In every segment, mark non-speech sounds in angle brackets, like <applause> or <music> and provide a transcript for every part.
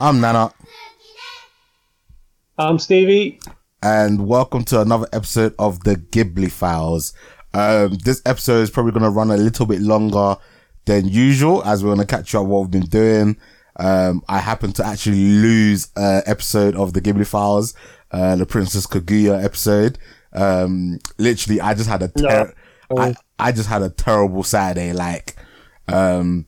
I'm Nana. I'm Stevie. And welcome to another episode of the Ghibli Files. Um, this episode is probably going to run a little bit longer than usual as we're going to catch up what we've been doing um, I happened to actually lose an episode of the Ghibli Files, uh, the Princess Kaguya episode. Um, literally, I just had a ter- I, I just had a terrible Saturday. Like, um,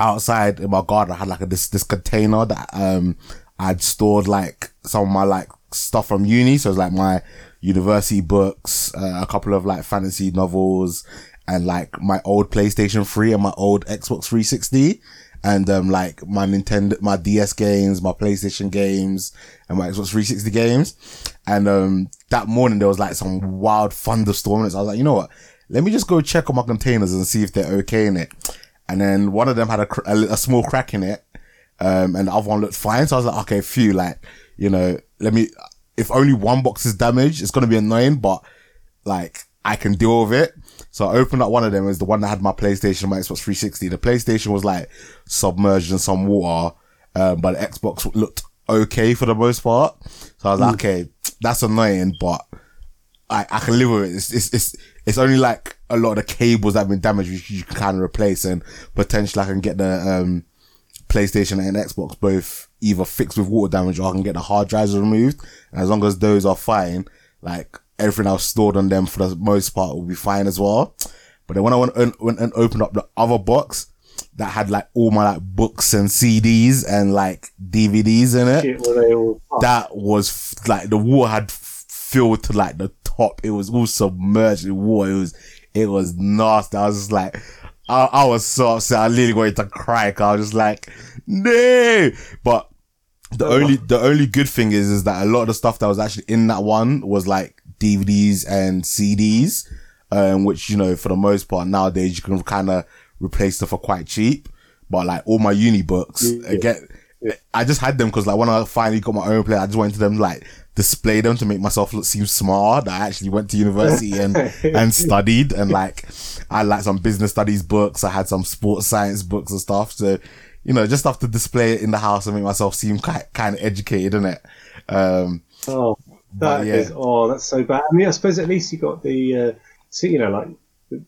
outside in my garden, I had like a, this, this container that, um, I'd stored like some of my like stuff from uni. So it was like my university books, uh, a couple of like fantasy novels and like my old PlayStation 3 and my old Xbox 360 and, um, like my Nintendo, my DS games, my PlayStation games and my Xbox 360 games. And, um, that morning there was like some wild thunderstorm. And so I was like, you know what? Let me just go check on my containers and see if they're okay in it. And then one of them had a, cr- a, a small crack in it. Um, and the other one looked fine. So I was like, okay, phew, like, you know, let me, if only one box is damaged, it's to be annoying, but like, I can deal with it. So I opened up one of them. It was the one that had my PlayStation, my Xbox 360. The PlayStation was like submerged in some water. Um, but the Xbox looked okay for the most part. So I was like, okay, that's annoying, but I, I can live with it. It's, it's, it's, it's only like a lot of the cables that have been damaged, which you can kind of replace and potentially I can get the, um, PlayStation and Xbox both either fixed with water damage or I can get the hard drives removed. And as long as those are fine, like everything else stored on them for the most part will be fine as well. But then when I went, and- went and opened up the other box that had like all my like books and CDs and like DVDs in it, Shit, were they all that was f- like the water had f- filled to like the top. It was all submerged in water. It was, it was nasty. I was just like, I, I was so upset. I literally wanted to cry. 'cause I was just like, no. But the only, the only good thing is, is that a lot of the stuff that was actually in that one was like DVDs and CDs, um, which, you know, for the most part nowadays you can kind of replace them for quite cheap. But like all my uni books, again, I just had them because like when I finally got my own place, I just went to them like display them to make myself look seem smart. That I actually went to university and <laughs> and studied and like I had like some business studies books. I had some sports science books and stuff. So you know, just have to display it in the house and make myself seem quite kind of educated, innit? Um, Oh, that yeah. is- oh, that's so bad. I mean, I suppose at least you got the, uh, see, you know, like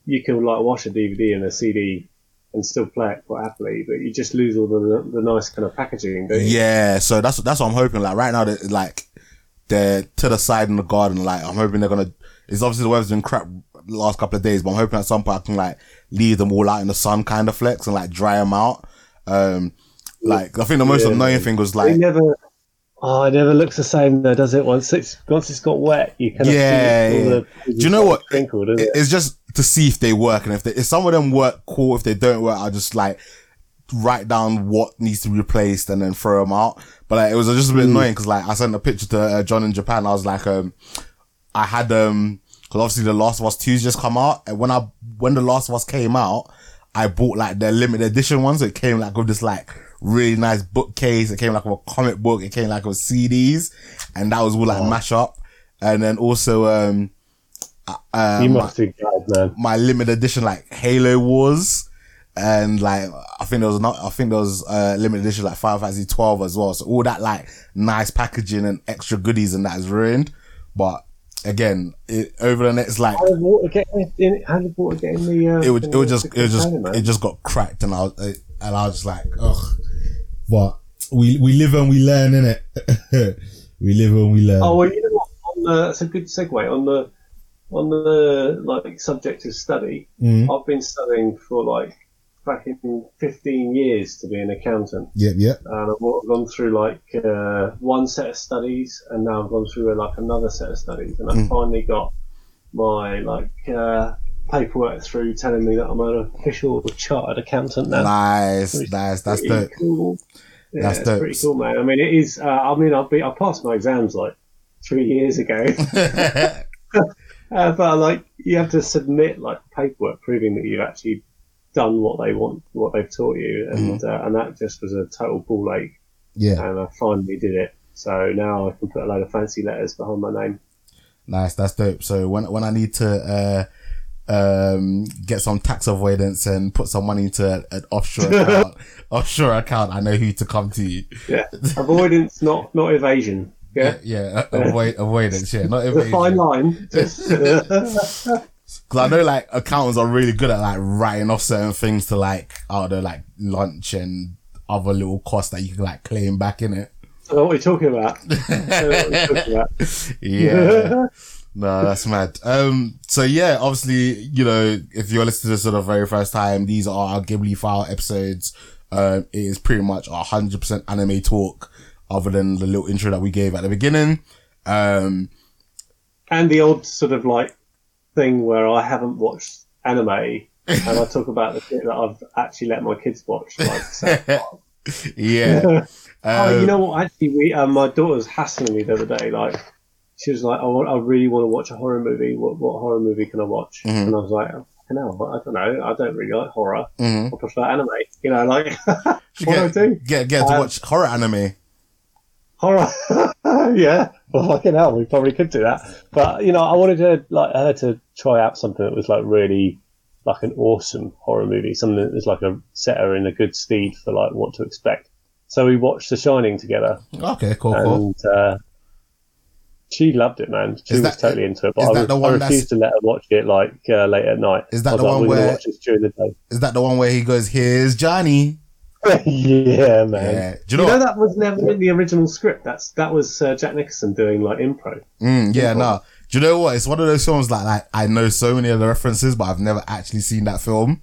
you can like watch a DVD and a CD and still play it quite happily, but you just lose all the the nice kind of packaging. Don't you? Yeah, so that's that's what I'm hoping. Like right now, that like they're to the side in the garden. Like I'm hoping they're gonna. It's obviously the weather's been crap the last couple of days, but I'm hoping at some point I can like leave them all out in the sun, kind of flex, and like dry them out. Um, like I think the most Yeah, annoying man. thing was like, never. Oh, it never looks the same though, does it? Once it's once it's got wet, you kind of Yeah, see all yeah. the. Do you know what? Sprinkled, isn't it- it? it's just to see if they work, and if they, if some of them work, cool. If they don't work, I'll just like write down what needs to be replaced and then throw them out. But like, it was just a bit annoying because like I sent a picture to uh, John in Japan. I was like, um, I had um, because obviously the Last of Us 2's just come out, and when I when the Last of Us came out, I bought like the limited edition ones. So it came like with this like really nice bookcase. It came like with a comic book. It came like with CDs, and that was all like mash up. And then also um, uh, you my- must glad, man. my limited edition like Halo Wars, and like I think there was not I think there was uh limited edition like Final Fantasy twelve as well. So all that like nice packaging and extra goodies and that is ruined. But again, it, over the next like How did water get in? How did water get in the? Uh, it would it would just it was just it just got cracked and I was uh, and I was just like ugh. But we we live and we learn in it. <laughs> we live and we learn. Oh well, you know what? On the, that's a good segue on the on the like subject of study. Mhm. I've been studying for like fucking fifteen years to be an accountant, Yep, yep. and I've gone through like uh, one set of studies, and now I've gone through like another set of studies, and I Mm. finally got my like uh, paperwork through telling me that I'm an official chartered accountant now. Nice, nice. That's pretty dope. cool. Yeah, That's it's pretty cool, man. I mean, it is. Uh, I mean, I've been, I passed my exams like three years ago, <laughs> <laughs> uh, but like you have to submit like paperwork proving that you've actually done what they want, what they've taught you, and Mm-hmm. uh, and that just was a total ball ache. Yeah. and I finally did it. So now I can put a load of fancy letters behind my name. Nice, that's dope. So when when I need to uh um get some tax avoidance and put some money into an offshore <laughs> account, offshore account, I know who to come to. Yeah, avoidance, not not evasion. Yeah, Yeah, avoid avoidance. Yeah, not the fine line. <laughs> Because I know like accountants are really good at like writing off certain things to like they're like lunch and other little costs that you can like claim back in it. I know what you're talking about. <laughs> I know what you're talking about. Yeah. No, that's mad. Um, so yeah, obviously, you know, if you're listening to this for the very first time, these are our Ghibli file episodes. Um, it is pretty much a hundred percent anime talk, other than the little intro that we gave at the beginning. Um, and the odd sort of like thing where I haven't watched anime and I talk about the shit that I've actually let my kids watch. Like, <laughs> yeah. <laughs> oh, you Um, know what? Actually, we uh, my daughter was hassling me the other day. Like, she was like, "I want, I really want to watch a horror movie. What, what horror movie can I watch?" Mhm. And I was like, "No, I don't know. I don't really like horror. mhm. I prefer anime. You know, like what do I Get, do? get, get to Um, watch horror anime. Horror. <laughs> yeah. Well, fucking hell, we probably could do that. But you know, I wanted to like her to try out something that was like really like an awesome horror movie, something that was like a set her in a good steed for like what to expect. So we watched The Shining together, Okay, cool, cool. uh, she loved it, man. She Is was that- totally into it. But is I, that was, the I one refused to let her watch it like uh, late at night. Is that the like, one where- watch this during the day? Is that the one where he goes, "Here's Johnny"? <laughs> yeah, man. Yeah. Do You you know, know? that was never in the original script. That's that was uh, Jack Nicholson doing like impro. Mm, yeah, no. Do you know what? It's one of those films like like I know so many of the references, but I've never actually seen that film.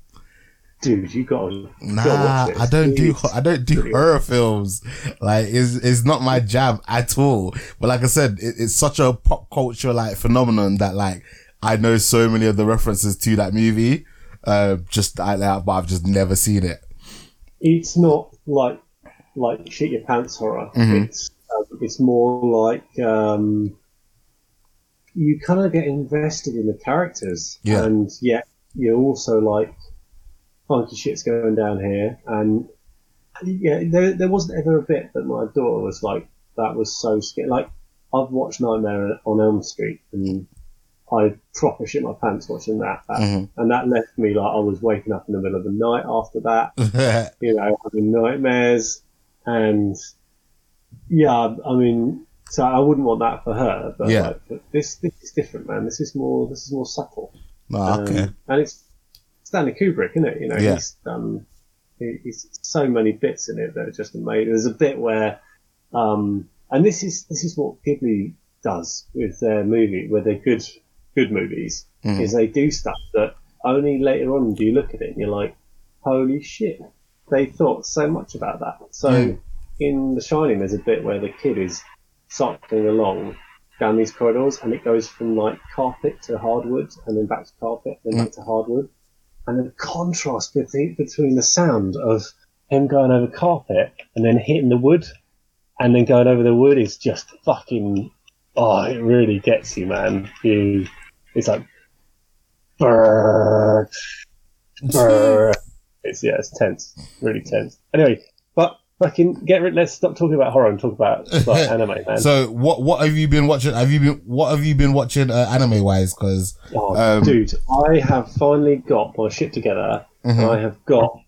Dude, you got to Nah, I don't do I don't do horror films. Like it's it's not my jam at all. But like I said, it, it's such a pop culture like phenomenon that like I know so many of the references to that movie. Uh, just I, but I've just never seen it. It's not like like shit your pants horror. Mhm. It's um, it's more like um, you kind of get invested in the characters, Yeah. and yet you're also like funky shit's going down here, and yeah, there there wasn't ever a bit that my daughter was like that was so scary. Like I've watched Nightmare on Elm Street, and I proper shit my pants watching that, that Mhm. and that left me like I was waking up in the middle of the night after that <laughs> you know, having nightmares, and yeah, I mean, so I wouldn't want that for her, but Yeah. like, but this this is different, man. This is more this is more subtle. Um, okay. and it's Stanley Kubrick, isn't it? You know, Yeah. he's done he- he's so many bits in it that are just amazing. There's a bit where, um, and this is this is what Ghibli does with their movie, where they're good good movies, Mhm. is they do stuff that only later on do you look at it and you're like, holy shit, they thought so much about that. So Mm. in The Shining, there's a bit where the kid is cycling along down these corridors and it goes from like carpet to hardwood and then back to carpet and then back to hardwood. And the contrast between, between the sound of him going over carpet and then hitting the wood and then going over the wood is just fucking, oh, it really gets you, man. You, it's like, brrr, brrr. <laughs> It's, yeah, it's tense. Really tense. Anyway, but fucking get rid, let's stop talking about horror and talk about like, <laughs> anime, man. So what what have you been watching? Have you been what have you been watching uh, anime wise? Because Oh, Um, dude, I have finally got my shit together. Mhm. I have got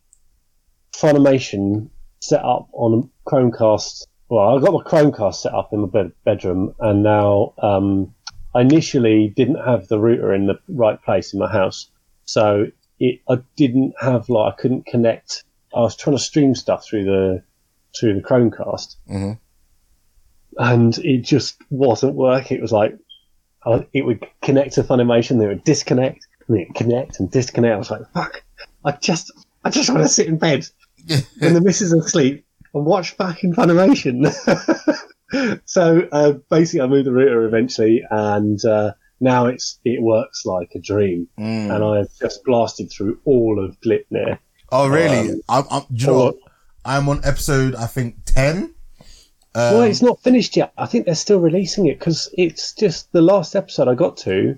Funimation set up on a Chromecast. Well, I've got my Chromecast set up in my bed- bedroom, and now um, I initially didn't have the router in the right place in my house, so it I didn't have like I couldn't connect. I was trying to stream stuff through the through the Chromecast, Mhm. and it just wasn't working. It was like it would connect to Funimation, then it would disconnect, and it would connect and disconnect. I was like, fuck, I just, I just want to sit in bed <laughs> when the missus is asleep and watch fucking Funimation. <laughs> so uh, basically, I moved the router eventually, and uh, now it's it works like a dream. Mm. And I've just blasted through all of Glepnir. oh really? um, I'm, I'm do you know what? I'm on episode I think ten. Um, well, it's not finished yet. I think they're still releasing it because it's just the last episode I got to.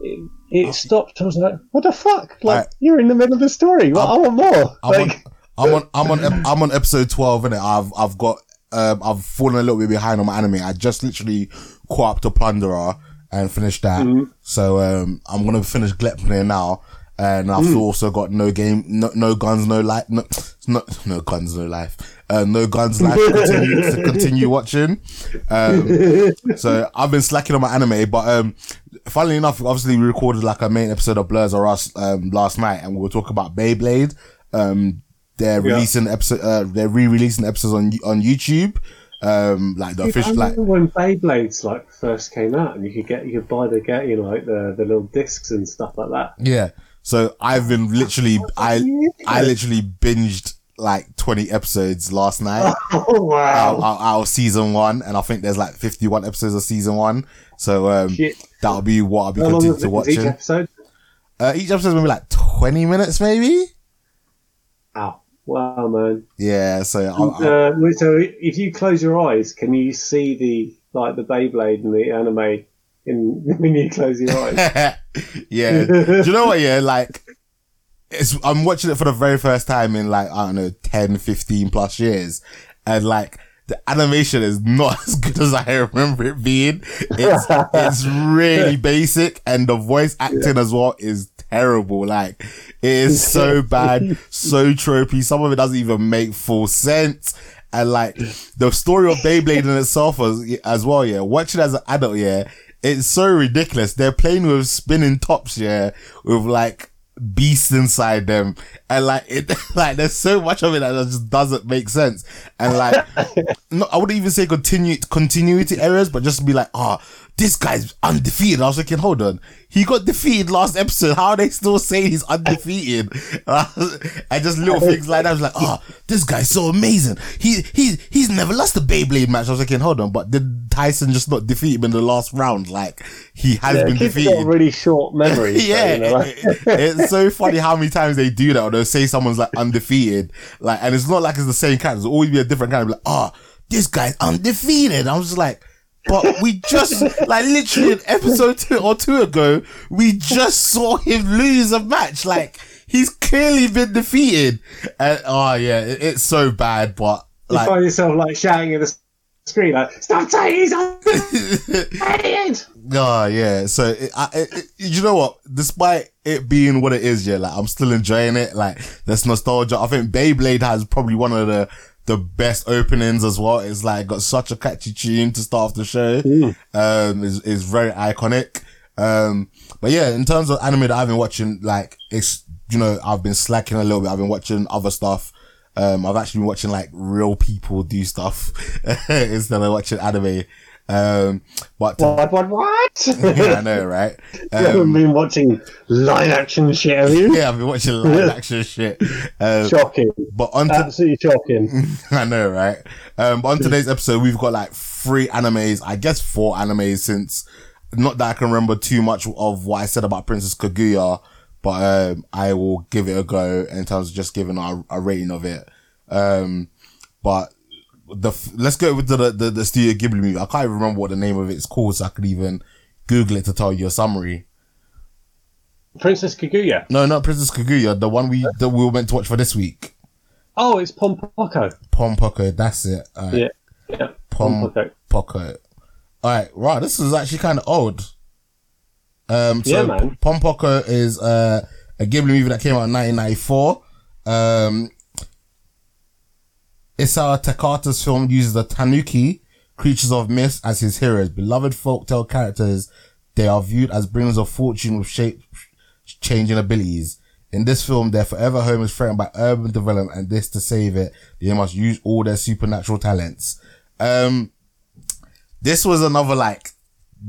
It, it stopped. I was like, "What the fuck? Like I- you're in the middle of the story. Well, I want more." I'm like, on, I'm on, I'm on, <laughs> ep- I'm on episode twelve, and I've, I've got um, I've fallen a little bit behind on my anime. I just literally caught up to Plunderer and finished that. So, um, I'm going to finish Glepnir now. And I've also got no game, no, no guns, no life, no, no, no guns, no life, uh, no guns life to <laughs> continue, to continue watching. Um, <laughs> so I've been slacking on my anime, but, um, funnily enough, obviously we recorded like a main episode of Blurs or Us, um, last night and we were talking about Beyblade. Um, they're Yeah. releasing episode, uh, they're re-releasing episodes on, on YouTube. Um, like the Dude, I official, like, when Beyblades like first came out, and you could get you could buy the get you know like the the little discs and stuff like that. Yeah. So I've been literally, I, I <laughs> literally binged like 20 episodes last night <laughs> Oh out, wow! out, season one. And I think there's like 51 episodes of season one. So, um, Shit. that'll be what I'll be How continuing to watch. each episode? Uh, each episode's be like 20 minutes, maybe. Ow! Wow, man. Yeah. So I'll- Uh, so if you close your eyes, can you see the like the Beyblade and the anime in <laughs> when you close your eyes? <laughs> yeah. Do you know what? Yeah. Like, it's, I'm watching it for the very first time in like, I don't know, 10, 15 plus years. And like, the animation is not <laughs> as good as I remember it being. It's, it's really basic and the voice acting as well is terrible. Like, it is so bad, so tropey. Some of it doesn't even make full sense. And like, the story of Beyblade in itself as, as well, yeah. Watching it as an adult, yeah. It's so ridiculous. They're playing with spinning tops, yeah, with like, beasts inside them and like it <laughs> like there's so much of it that just doesn't make sense and like <laughs> no i wouldn't even say continue continuity errors but just be like oh this guy's undefeated. I was thinking hold on. He got defeated last episode. How are they still saying he's undefeated? <laughs> And just little things like that. I was like oh this guy's so amazing. He he he's never lost a Beyblade match. I was thinking hold on but did tyson just not defeat him in the last round? Like he has Yeah, been defeated. got really short memories. <laughs> so, yeah, you know, like- it's so funny how many times they do that. Or they'll say someone's like undefeated, like, and it's not like it's the same character. It'll always be a different kind of like, oh, this guy's undefeated. I was just like, but we just like literally an episode two or two ago, we just saw him lose a match. Like he's clearly been defeated. And oh yeah, it- it's so bad. But you find yourself like shouting at the screen, like "Stop saying he's undefeated!" <laughs> Oh yeah, so it, I, it, you know what? Despite it being what it is, yeah, like I'm still enjoying it. Like there's nostalgia. I think Beyblade has probably one of the the best openings as well. It's like got such a catchy tune to start off the show. Um, is is very iconic. Um, but yeah, in terms of anime that I've been watching, like it's you know I've been slacking a little bit. I've been watching other stuff. Um, I've actually been watching like real people do stuff <laughs> instead of watching anime. Um, but What? What? What? <laughs> yeah, I know, right? <laughs> you haven't Um, been watching live action shit, have you? <laughs> yeah, I've been watching live action shit. Um, Shocking. but on to, Absolutely shocking. I know, right? Um, but on today's episode, we've got like three animes, I guess four animes since, not that I can remember too much of what I said about Princess Kaguya, but, um, I will give it a go in terms of just giving a, a rating of it. Um, but the, f- let's go with the, the, the Studio Ghibli movie. I can't even remember what the name of it's called, so I could even Google it to tell you a summary. Princess Kaguya. No, not Princess Kaguya, the one we, that we were meant to watch for this week. Oh, it's Pompoko. Pom Poko, that's it. Alright. Yeah. Yeah. Pom Pompoko. Alright, wow, this is actually kind of old. Um, so Yeah, man. Pom Poko is uh, a Ghibli movie that came out in 1994. Um, Isao Takahata's film uses the Tanuki, creatures of myth, as his heroes. Beloved folktale characters, they are viewed as bringers of fortune with shape changing abilities. In this film, their forever home is threatened by urban development, and this to save it, they must use all their supernatural talents. Um, this was another like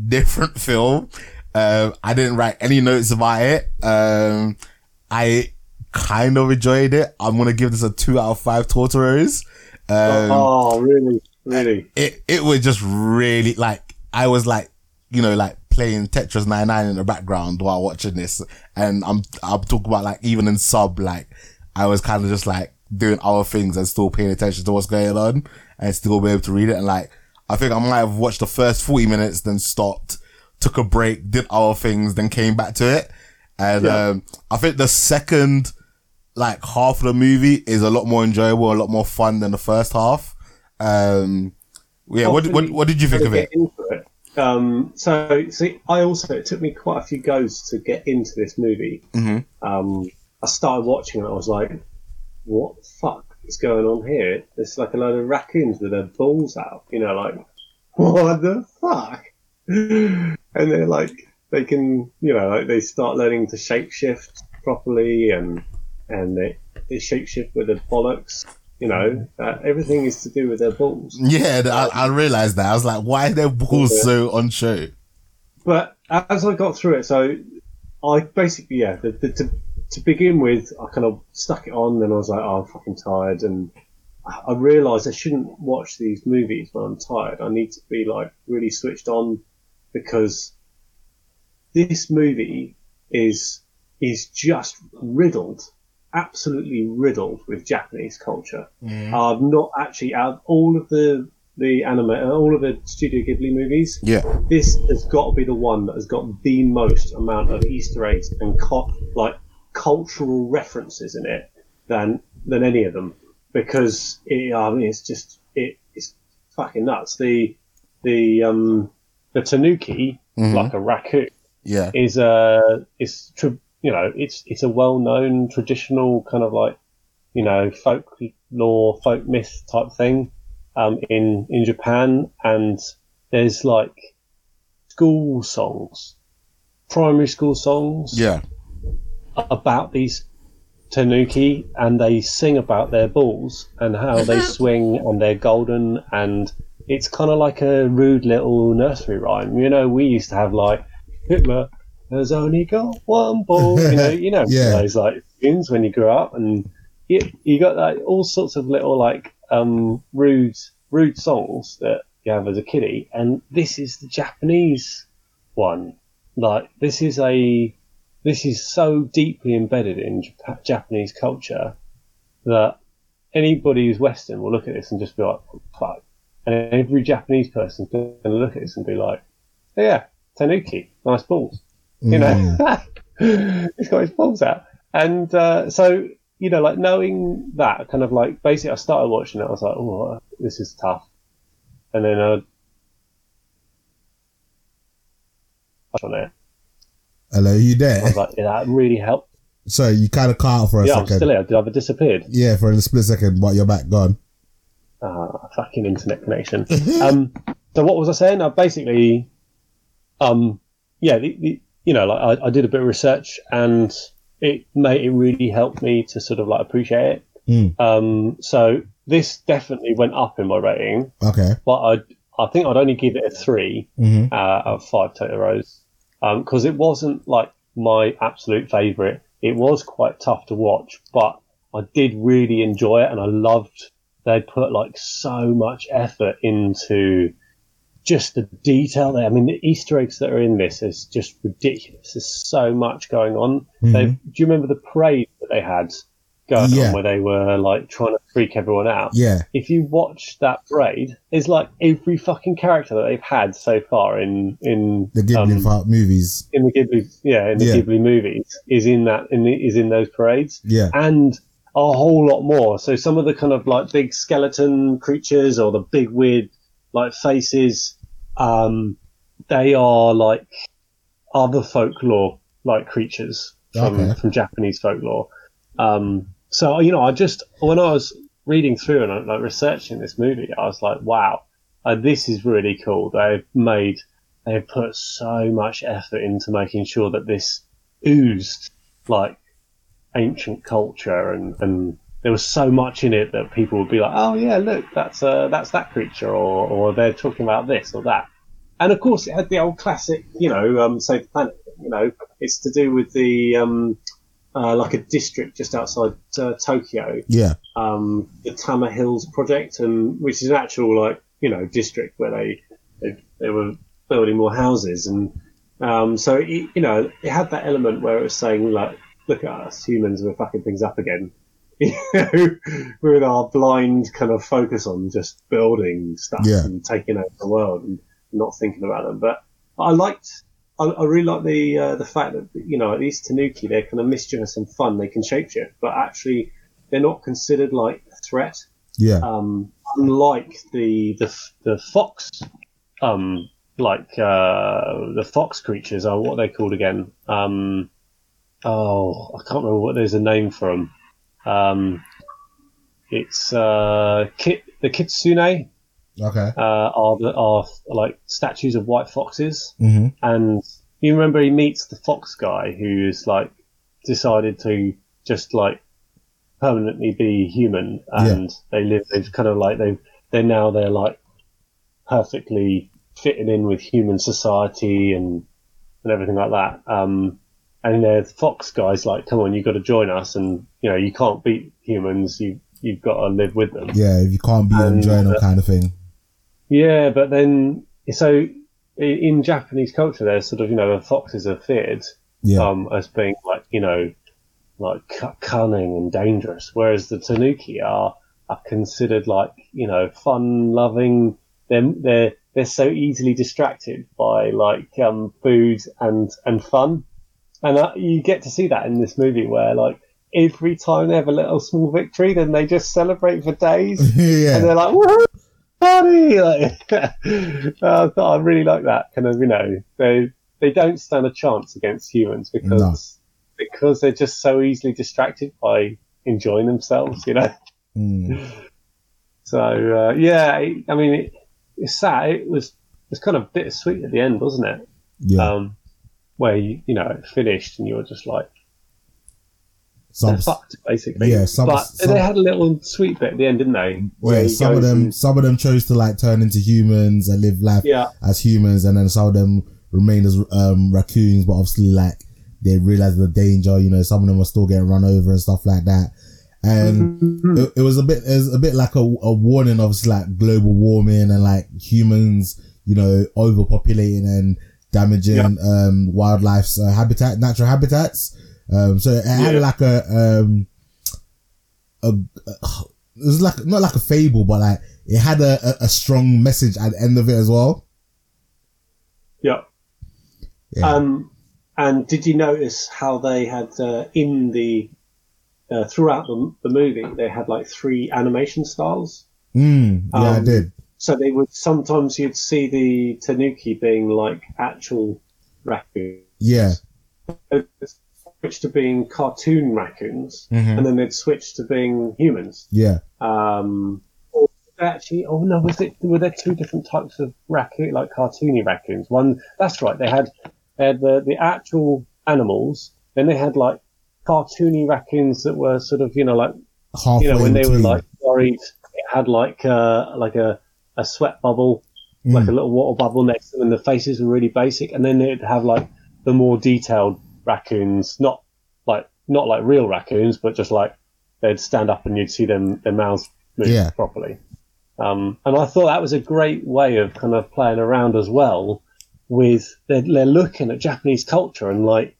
different <laughs> film. Um, I didn't write any notes about it. Um, I kind of enjoyed it. I'm gonna give this a two out of five Totoros. Um, oh, really? Really? it it was just really like I was like you know like playing Tetris 99 in the background while watching this and I'm I'm talking about like even in sub like I was kind of just like doing other things and still paying attention to what's going on and still be able to read it and like I think I might have watched the first 40 minutes then stopped took a break did other things then came back to it and Yeah. um I think the second like half of the movie is a lot more enjoyable, a lot more fun than the first half. Um, yeah. What, what what did you think of it? it. Um, so, see, I also it took me quite a few goes to get into this movie. Mhm. Um, I started watching it. I was like, "What the fuck is going on here?" There's like a load of raccoons with their balls out. You know, like <laughs> what the fuck? <laughs> And they're like, they can, you know, like they start learning to shapeshift properly, and and they they shapeshift with their bollocks. You know, uh, everything is to do with their balls. Yeah, I, I realized that. I was like, why are their balls Yeah. so on show? but as I got through it, so I basically, yeah, the, the, to, to begin with, I kind of stuck it on, and I was like, oh, I'm fucking tired, and I I realised I shouldn't watch these movies when I'm tired. I need to be like really switched on because this movie is is just riddled, absolutely riddled with Japanese culture. Mm. I've not actually out of all of the the anime, uh, all of the Studio Ghibli movies Yeah. this has got to be the one that has got the most amount of Easter eggs and co- like cultural references in it than than any of them because it, I mean it's just it, it's fucking nuts. The the um the tanuki mm-hmm. like a raccoon Yeah. is a is tr- you know it's it's a well known traditional kind of like you know folklore folk myth type thing um, in in Japan. And there's like school songs primary school songs Yeah. about these tanuki and they sing about their balls and how they <laughs> swing and they're golden. And it's kind of like a rude little nursery rhyme. You know we used to have like Hitler has only got one ball you know <laughs> you know Yeah. those like tunes when you grew up and you, you got like all sorts of little like um rude rude songs that you have as a kiddie and this is the Japanese one like this is a this is so deeply embedded in Jap- Japanese culture that anybody who's Western will look at this and just be like, "Oh, fuck. And every Japanese person's going to look at this and be like, oh, yeah, Tanuki, nice balls. You know, <laughs> he's got his balls out. And uh, so, you know, like knowing that, kind of like, basically, I started watching it, I was like, oh, this is tough. And then I on it. Hello, you I there? was like, yeah, that really helped. So you kind of cut out for a Yeah, I'm still here. Did I have disappeared? Yeah, for a split second, but you're back gone. Ah, fucking internet connection. <laughs> um, so what was I saying? I basically, um, yeah, the, the, you know, like I, I did a bit of research and it made it really helped me to sort of like appreciate it. Mm. Um, so this definitely went up in my rating, Okay. but I I think I'd only give it a three Mm-hmm. uh, out of five Totoros because it wasn't like my absolute favourite. It was quite tough to watch, but I did really enjoy it, and I loved they put like so much effort into just the detail there. I mean, the Easter eggs that are in this is just ridiculous. There's so much going on. They've, do you remember the parade that they had going Yeah. on where they were like trying to freak everyone out? Yeah. if you watch that parade, it's like every fucking character that they've had so far in in The Ghibli um, movies. in the Ghibli yeah in the Yeah. Ghibli movies is in that in the, is in those parades Yeah. and a whole lot more. So some of the kind of like big skeleton creatures or the big weird like faces, um, they are like other folklore like creatures from Okay. from Japanese folklore. Um, so you know, I just when I was reading through and like researching this movie, I was like, wow, uh, this is really cool. They've made they've put so much effort into making sure that this oozed like ancient culture and, and there was so much in it that people would be like, oh yeah, look, that's uh, that's that creature, or or they're talking about this or that. And of course, it had the old classic, you know, um, Save the Planet. You know, it's to do with the um, uh, like a district just outside uh, Tokyo, Yeah. um, the Tama Hills project, and which is an actual like you know district where they they, they were building more houses, and um, so it, you know it had that element where it was saying like, look at us humans, we're fucking things up again. <laughs> You know, with our blind kind of focus on just building stuff Yeah. and taking over the world and not thinking about them. But I liked, I, I really like the uh, the fact that you know at least Tanuki they're kind of mischievous and fun. They can shapeshift, but actually they're not considered like a threat. Yeah. Um, unlike the the the fox, um, like uh, the fox creatures are what they're called again. Um, oh, I can't remember what there's a name for them. Um, it's uh, ki- the kitsune Okay. uh, are the, are like statues of white foxes, hmm and you remember he meets the fox guy who's like decided to just like permanently be human, and they live. They've kind of like they they're now they're like perfectly fitting in with human society and and everything like that. Um, and the fox guy's like, "Come on, you've got to join us," and you know you can't beat humans. You you've got to live with them. Yeah, if you can't beat them, join them, uh, kind of thing. Yeah, but then so in Japanese culture, there's sort of you know the foxes are feared Yeah. um, as being like you know like cu- cunning and dangerous, whereas the Tanuki are are considered like you know fun loving. They're they're they're so easily distracted by like um, food and and fun, and uh, you get to see that in this movie where like. Every time they have a little small victory, then they just celebrate for days <laughs> and they're like, "Woohoo, party!" <laughs> Like, <laughs> I thought I really like that kind of, you know, they they don't stand a chance against humans because because they're just so easily distracted by enjoying themselves, you know. Mm. So uh, yeah, I mean, it, it's sad. It was it was kind of bittersweet at the end, wasn't it? Yeah. Um, where you, you know it finished and you were just like some, fucked basically. yeah, some- but some- they had a little sweet bit at the end, didn't they? Where yeah, some of them, and- some of them chose to like turn into humans and live life yeah, as humans, and then some of them remained as um, raccoons, but obviously like they realized the danger. You know, some of them were still getting run over and stuff like that. And Mm-hmm. it, it was a bit, it was a bit like a, a warning, obviously, like global warming and like humans, you know, overpopulating and damaging Yeah. um, wildlife's uh, habitat, natural habitats. Um, so it had Yeah. like a um, a, a it was like not like a fable, but like it had a, a, strong message at the end of it as well. yeah. Yeah. Um, and did you notice how they had uh, in the uh, throughout the, the movie they had like three animation styles? Mm, yeah, I um, did. So they would sometimes you'd see the Tanuki being like actual raccoons, Yeah. Switch to being cartoon raccoons, Mhm. and then they'd switch to being humans. Yeah. Um, or actually, oh no, was it were there two different types of raccoon, like cartoony raccoons? One, that's right, they had they had the the actual animals, then they had like cartoony raccoons that were sort of you know like Halfway you know when they were like worried, it had like uh like a a sweat bubble, Mm. like a little water bubble next to them, and the faces were really basic, and then they'd have like the more detailed raccoons, not like not like real raccoons, but just like they'd stand up and you'd see them their mouths move Yeah. properly. Um, and I thought that was a great way of kind of playing around as well with they're, they're looking at Japanese culture and like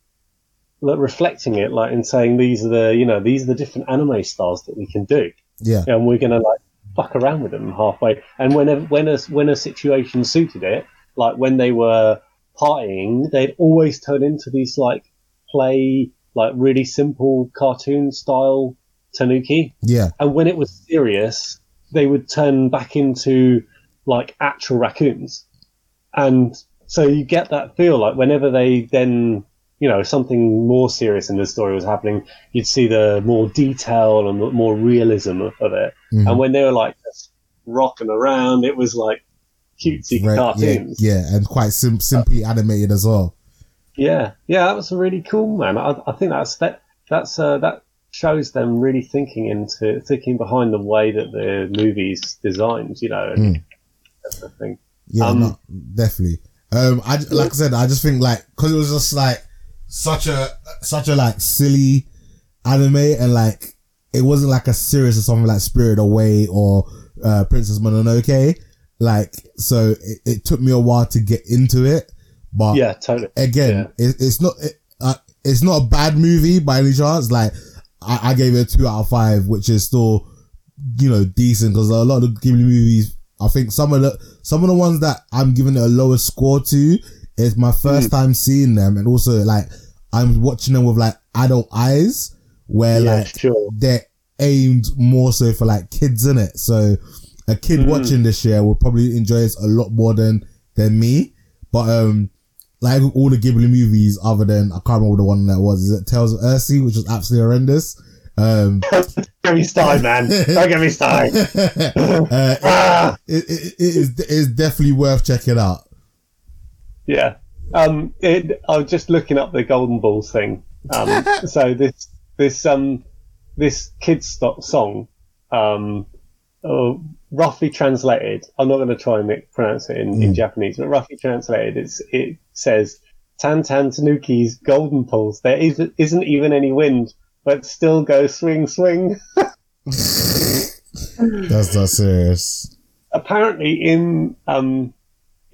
like reflecting it like and saying these are the you know these are the different anime styles that we can do yeah. and we're gonna like fuck around with them halfway. And whenever when a when a situation suited it, like when they were partying, they'd always turn into these like play like really simple cartoon style tanuki. Yeah. And when it was serious, they would turn back into like actual raccoons. And so you get that feel like whenever they then, you know, something more serious in the story was happening, you'd see the more detail and the more realism of it. Mhm. And when they were like just rocking around, it was like cutesy Right, cartoons. yeah, and quite sim- simply animated as well. Yeah, yeah, that was really cool, man. I, I think that's that. That's uh, that shows them really thinking into thinking behind the way that the movie's designed. You know, and everything. Yeah, Um, no, definitely. Um, I like I said, I just think like because it was just like such a such a like silly anime, and like it wasn't like a serious or something like Spirit Away or uh, Princess Mononoke. Like, so it, it took me a while to get into it, but Yeah, totally. again, it, it's not it, uh, it's not a bad movie by any chance. Like I, I gave it a two out of five, which is still you know decent because a lot of the Ghibli movies. I think some of the some of the ones that I'm giving it a lower score to is my first time seeing them, and also like I'm watching them with like adult eyes, where Yeah, like sure. they're aimed more so for like kids in it. So a kid watching this year will probably enjoy this a lot more than than me. But um, like all the Ghibli movies, other than I can't remember the one that was. Is it Tales of Earthsea, which was absolutely horrendous. Um, <laughs> Get me started, man. Don't get me started. <laughs> uh, Ah! it, it, it is it is definitely worth checking out. Yeah. Um, it, I was just looking up the Golden Balls thing. Um, <laughs> so this this um this kids song, um, oh, roughly translated. I'm not going to try and pronounce it in, in Japanese, but roughly translated, it's it says Tan Tan Tanuki's Golden Pulse. There isn't, isn't even any wind, but still go swing swing. <laughs> That's not serious. apparently in um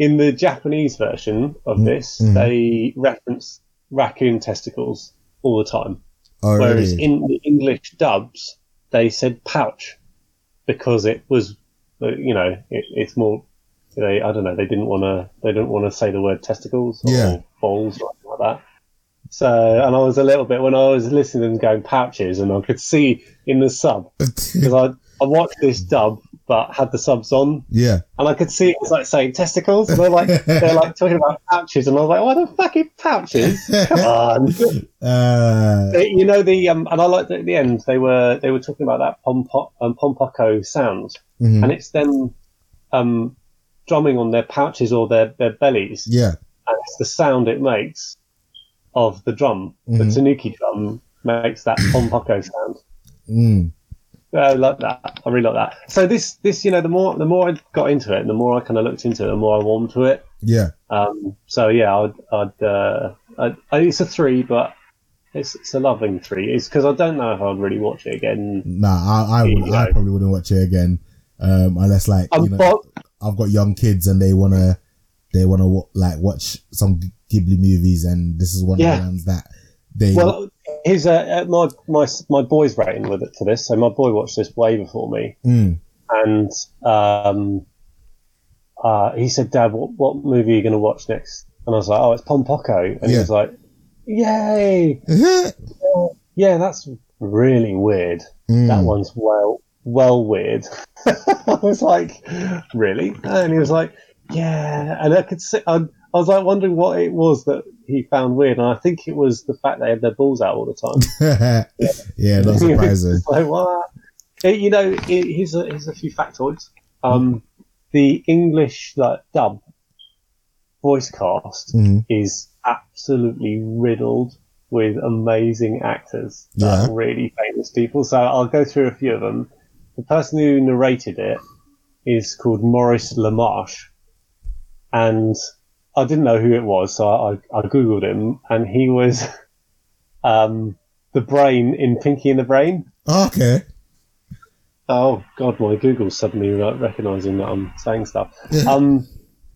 in the Japanese version of Mm, this, they reference raccoon testicles all the time, Oh, whereas really? in the English dubs they said pouch because it was, uh, you know, it, it's more. They, I don't know. They didn't want to. They didn't want to say the word testicles or Yeah. balls or anything like that. So, and I was a little bit when I was listening going pouches, and I could see in the sub <laughs> because I I watched this dub but had the subs on, yeah. and I could see it was like saying testicles, and they're like <laughs> they're like talking about pouches, and I was like, what the fucking pouches? Come <laughs> on, Uh, They- you know the um, and I liked that at the end they were they were talking about that pompo um, pompoko sound, mhm. and it's them um drumming on their pouches or their their bellies, yeah. and it's the sound it makes of the drum. The Mhm. tanuki drum makes that pompoko sound. Mm. I like that. I really like that. So this, this, you know, the more the more I got into it, and the more I kind of looked into it, the more I warmed to it. Yeah. Um, so yeah, I'd, I'd, uh, I'd, I, it's a three, but it's it's a loving three. It's because I don't know if I'd really watch it again. Nah, I, I would. I probably wouldn't watch it again, um, unless like Um, you know, but I've got young kids and they wanna, they wanna like watch some Ghibli movies, and this is one of the ones that they. well, here's uh, uh, my my my boy's rating with it for this. So my boy watched this way before me, Mm. and um, uh, he said, "Dad, what what movie are you going to watch next?" And I was like, "Oh, it's Pom Pompoko," and he was like, "Yay!" Yeah, that's really weird. Mm. That one's well, well weird. <laughs> I was like, really? And he was like, yeah. And I could see, I, I was like wondering what it was that he found weird. And I think it was the fact they had their balls out all the time. <laughs> yeah, not <laughs> surprising. Like, what? It- you know, it, here's, a, here's a few factoids. Um, the English like dub voice cast Mhm. is absolutely riddled with amazing actors, Yeah. really famous people. So I'll go through a few of them. The person who narrated it is called Maurice LaMarche, and I didn't know who it was, so I, I googled him, and he was <laughs> um, the brain in Pinky and the Brain. Okay. Oh God, my Google's suddenly like, recognizing that I'm saying stuff. Yeah. Um,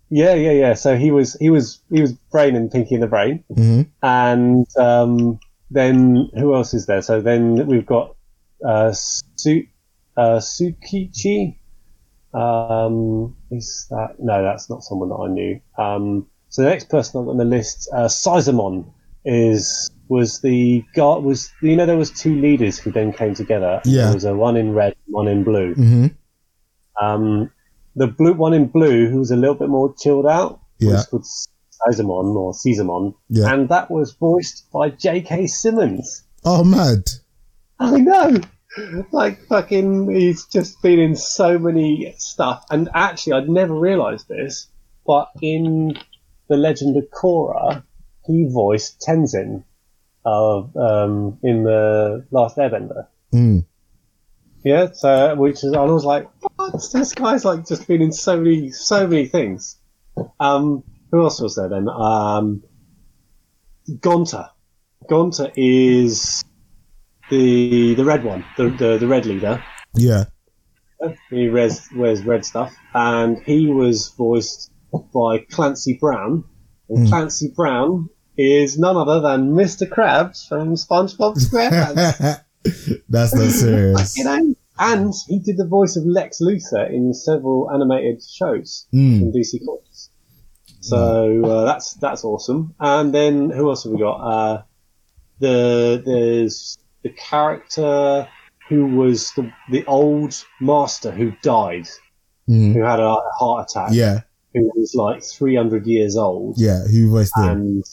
yeah, yeah, yeah. So he was, he was, he was Brain in Pinky and the Brain, hmm and um, then who else is there? So then we've got uh, Su- uh, Sukichi. Um, is that no? That's not someone that I knew. Um, so the next person on the list, uh, Sizemon, is was the guy was you know there was two leaders who then came together. Yeah. There was a one in red, one in blue. hmm Um, the blue one in blue, who was a little bit more chilled out, Yeah. was called Sizemon or Caesarmon, Yeah. and that was voiced by J.K. Simmons. Oh, mad. I know, like fucking, he's just been in so many stuff. And actually, I'd never realised this, but in The Legend of Korra, he voiced Tenzin of um, in the Last Airbender. Mm. Yeah, so which is I was like, what? This guy's like just been in so many so many things. Um, who else was there then? Um, Gonta. Gonta is the the red one, the the, the red leader. Yeah. He wears wears red stuff, and he was voiced by Clancy Brown. And Clancy Brown is none other than Mr. Krabs from SpongeBob SquarePants. <laughs> That's not serious. you know. And he did the voice of Lex Luthor in several animated shows Mm. in DC Comics. So uh, that's that's awesome. And then who else have we got? Uh, the there's the character who was the the old master who died Mhm. who had a heart attack, Yeah, who was like 300 years old, yeah. Who voiced him? and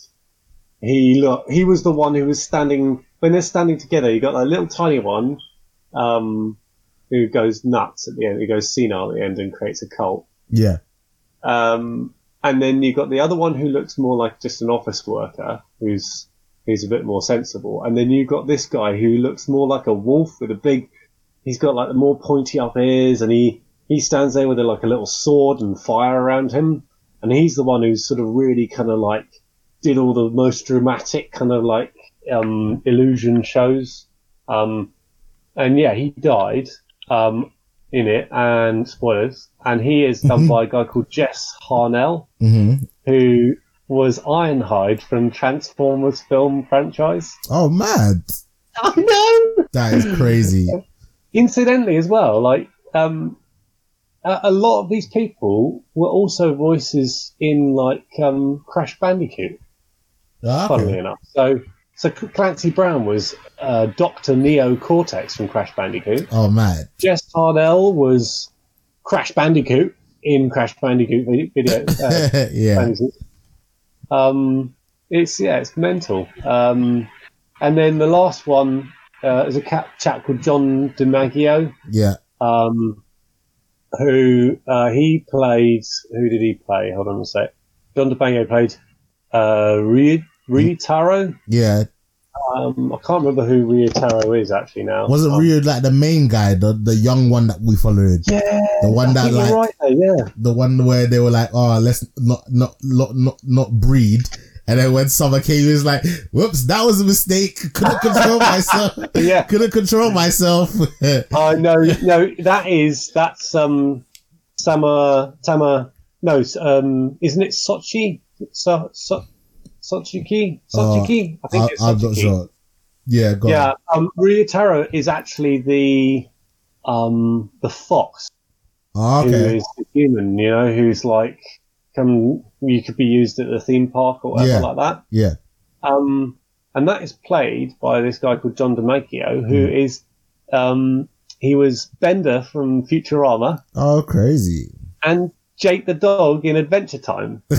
he look he was the one who was standing when they're standing together. You got that little tiny one, um, who goes nuts at the end, who goes senile at the end and creates a cult. Yeah, Um, and then you've got the other one who looks more like just an office worker, who's who's a bit more sensible. And then you've got this guy who looks more like a wolf with a big. He's got like the more pointy up ears, and he he stands there with a, like a little sword and fire around him. And he's the one who's sort of really kind of like did all the most dramatic kind of like um, illusion shows. Um, and yeah, he died um, in it, and spoilers. And he is done by a guy called Jess Harnell, hmm who was Ironhide from Transformers film franchise. Oh, mad! I know. That is crazy. <laughs> Incidentally, as well, like um, a, a lot of these people were also voices in like um, Crash Bandicoot. Ah, Funnily enough, so so Clancy Brown was uh, Doctor Neo Cortex from Crash Bandicoot. Oh, mad. Jess Harnell was Crash Bandicoot in Crash Bandicoot video. Uh, <laughs> yeah. Bandicoot. Um, it's yeah, it's mental. Um, and then the last one uh, is a cat, chap called John DiMaggio, Yeah. um, who uh, he played. Who did he play? Hold on a sec. John DiMaggio played uh, Ry- Taro. Yeah. Um, I can't remember who Ryutaro is actually now. Wasn't um, Ryu like the main guy, the the young one that we followed? Yeah, The one that like right there, yeah. the one where they were like, oh, let's not not not not not breed. And then when summer came, he was like, "Whoops, that was a mistake. Couldn't control <laughs> myself. Yeah. Couldn't control myself." <laughs> I know, no, that is that's um, Sama Tama. No, um, isn't it Sochi? So, so, Sochiki? Sochiki? I think I, it's I'm not sure. Yeah, go Yeah, on. um, Ryutaro is actually the um the fox Oh, who okay. is the human. You know, who's like come. You could be used at the theme park or whatever Yeah. like that. Yeah. Um, and that is played by this guy called John DiMaggio, who Hmm. is um, he was Bender from Futurama Oh, crazy. and Jake the dog in Adventure Time. <laughs>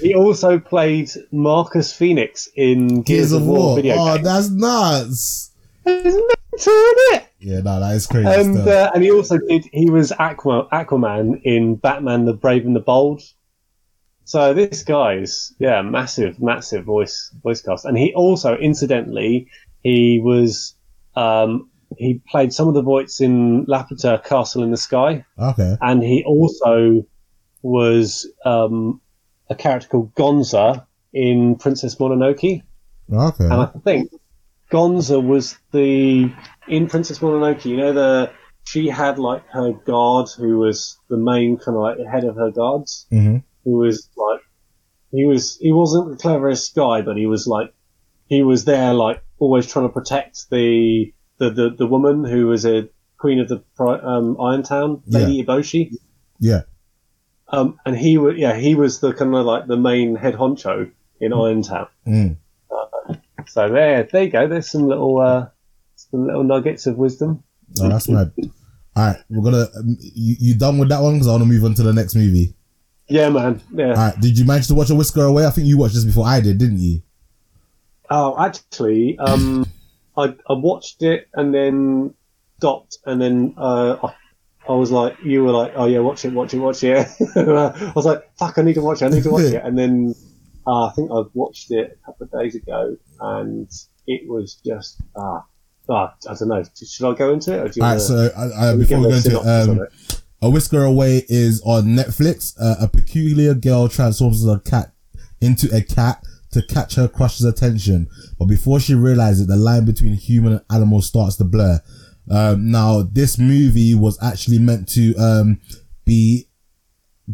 He also played Marcus Phoenix in Gears, Gears of War. video Oh, game. that's nuts. Isn't that isn't it? Yeah, no, that is crazy And uh, and he also did. He was Aqua, Aquaman in Batman: The Brave and the Bold. So this guy's yeah, massive, massive voice voice cast, and he also, incidentally, he was um, he played some of the voice in Laputa Castle in the Sky, okay. and he also was um, a character called Gonza in Princess Mononoke. Okay. And I think Gonza was the in Princess Mononoke. You know the she had like her guard who was the main kind of like head of her guards. hmm Who was like he was he wasn't the cleverest guy, but he was like he was there like always trying to protect the the the, the woman who was a queen of the um, Irontown, Lady Eboshi. Yeah. Um, and he was yeah he was the kind of like the main head honcho in Irontown. Mm. So there, there you go. There's some little, uh, some little nuggets of wisdom. Oh, that's mad. All right, we're gonna. Um, you, you done with that one? Because I want to move on to the next movie. Yeah, man. Yeah. All right. Did you manage to watch a Whisker Away? I think you watched this before I did, didn't you? Oh, actually, um, I, I watched it and then stopped, and then uh, I, I was like, you were like, oh yeah, watch it, watch it, watch it. <laughs> I was like, fuck, I need to watch it, I need to watch it, <laughs> and then uh, I think I watched it a couple of days ago, and it was just ah, ah I don't know. Should I go into it? Or do you All right. So uh, uh, before we go into it, um, it? A Whisker Away is on Netflix. Uh, a peculiar girl transforms a cat into a cat to catch her crush's attention, but before she realizes it, the line between human and animal starts to blur. Um, now, this movie was actually meant to um, be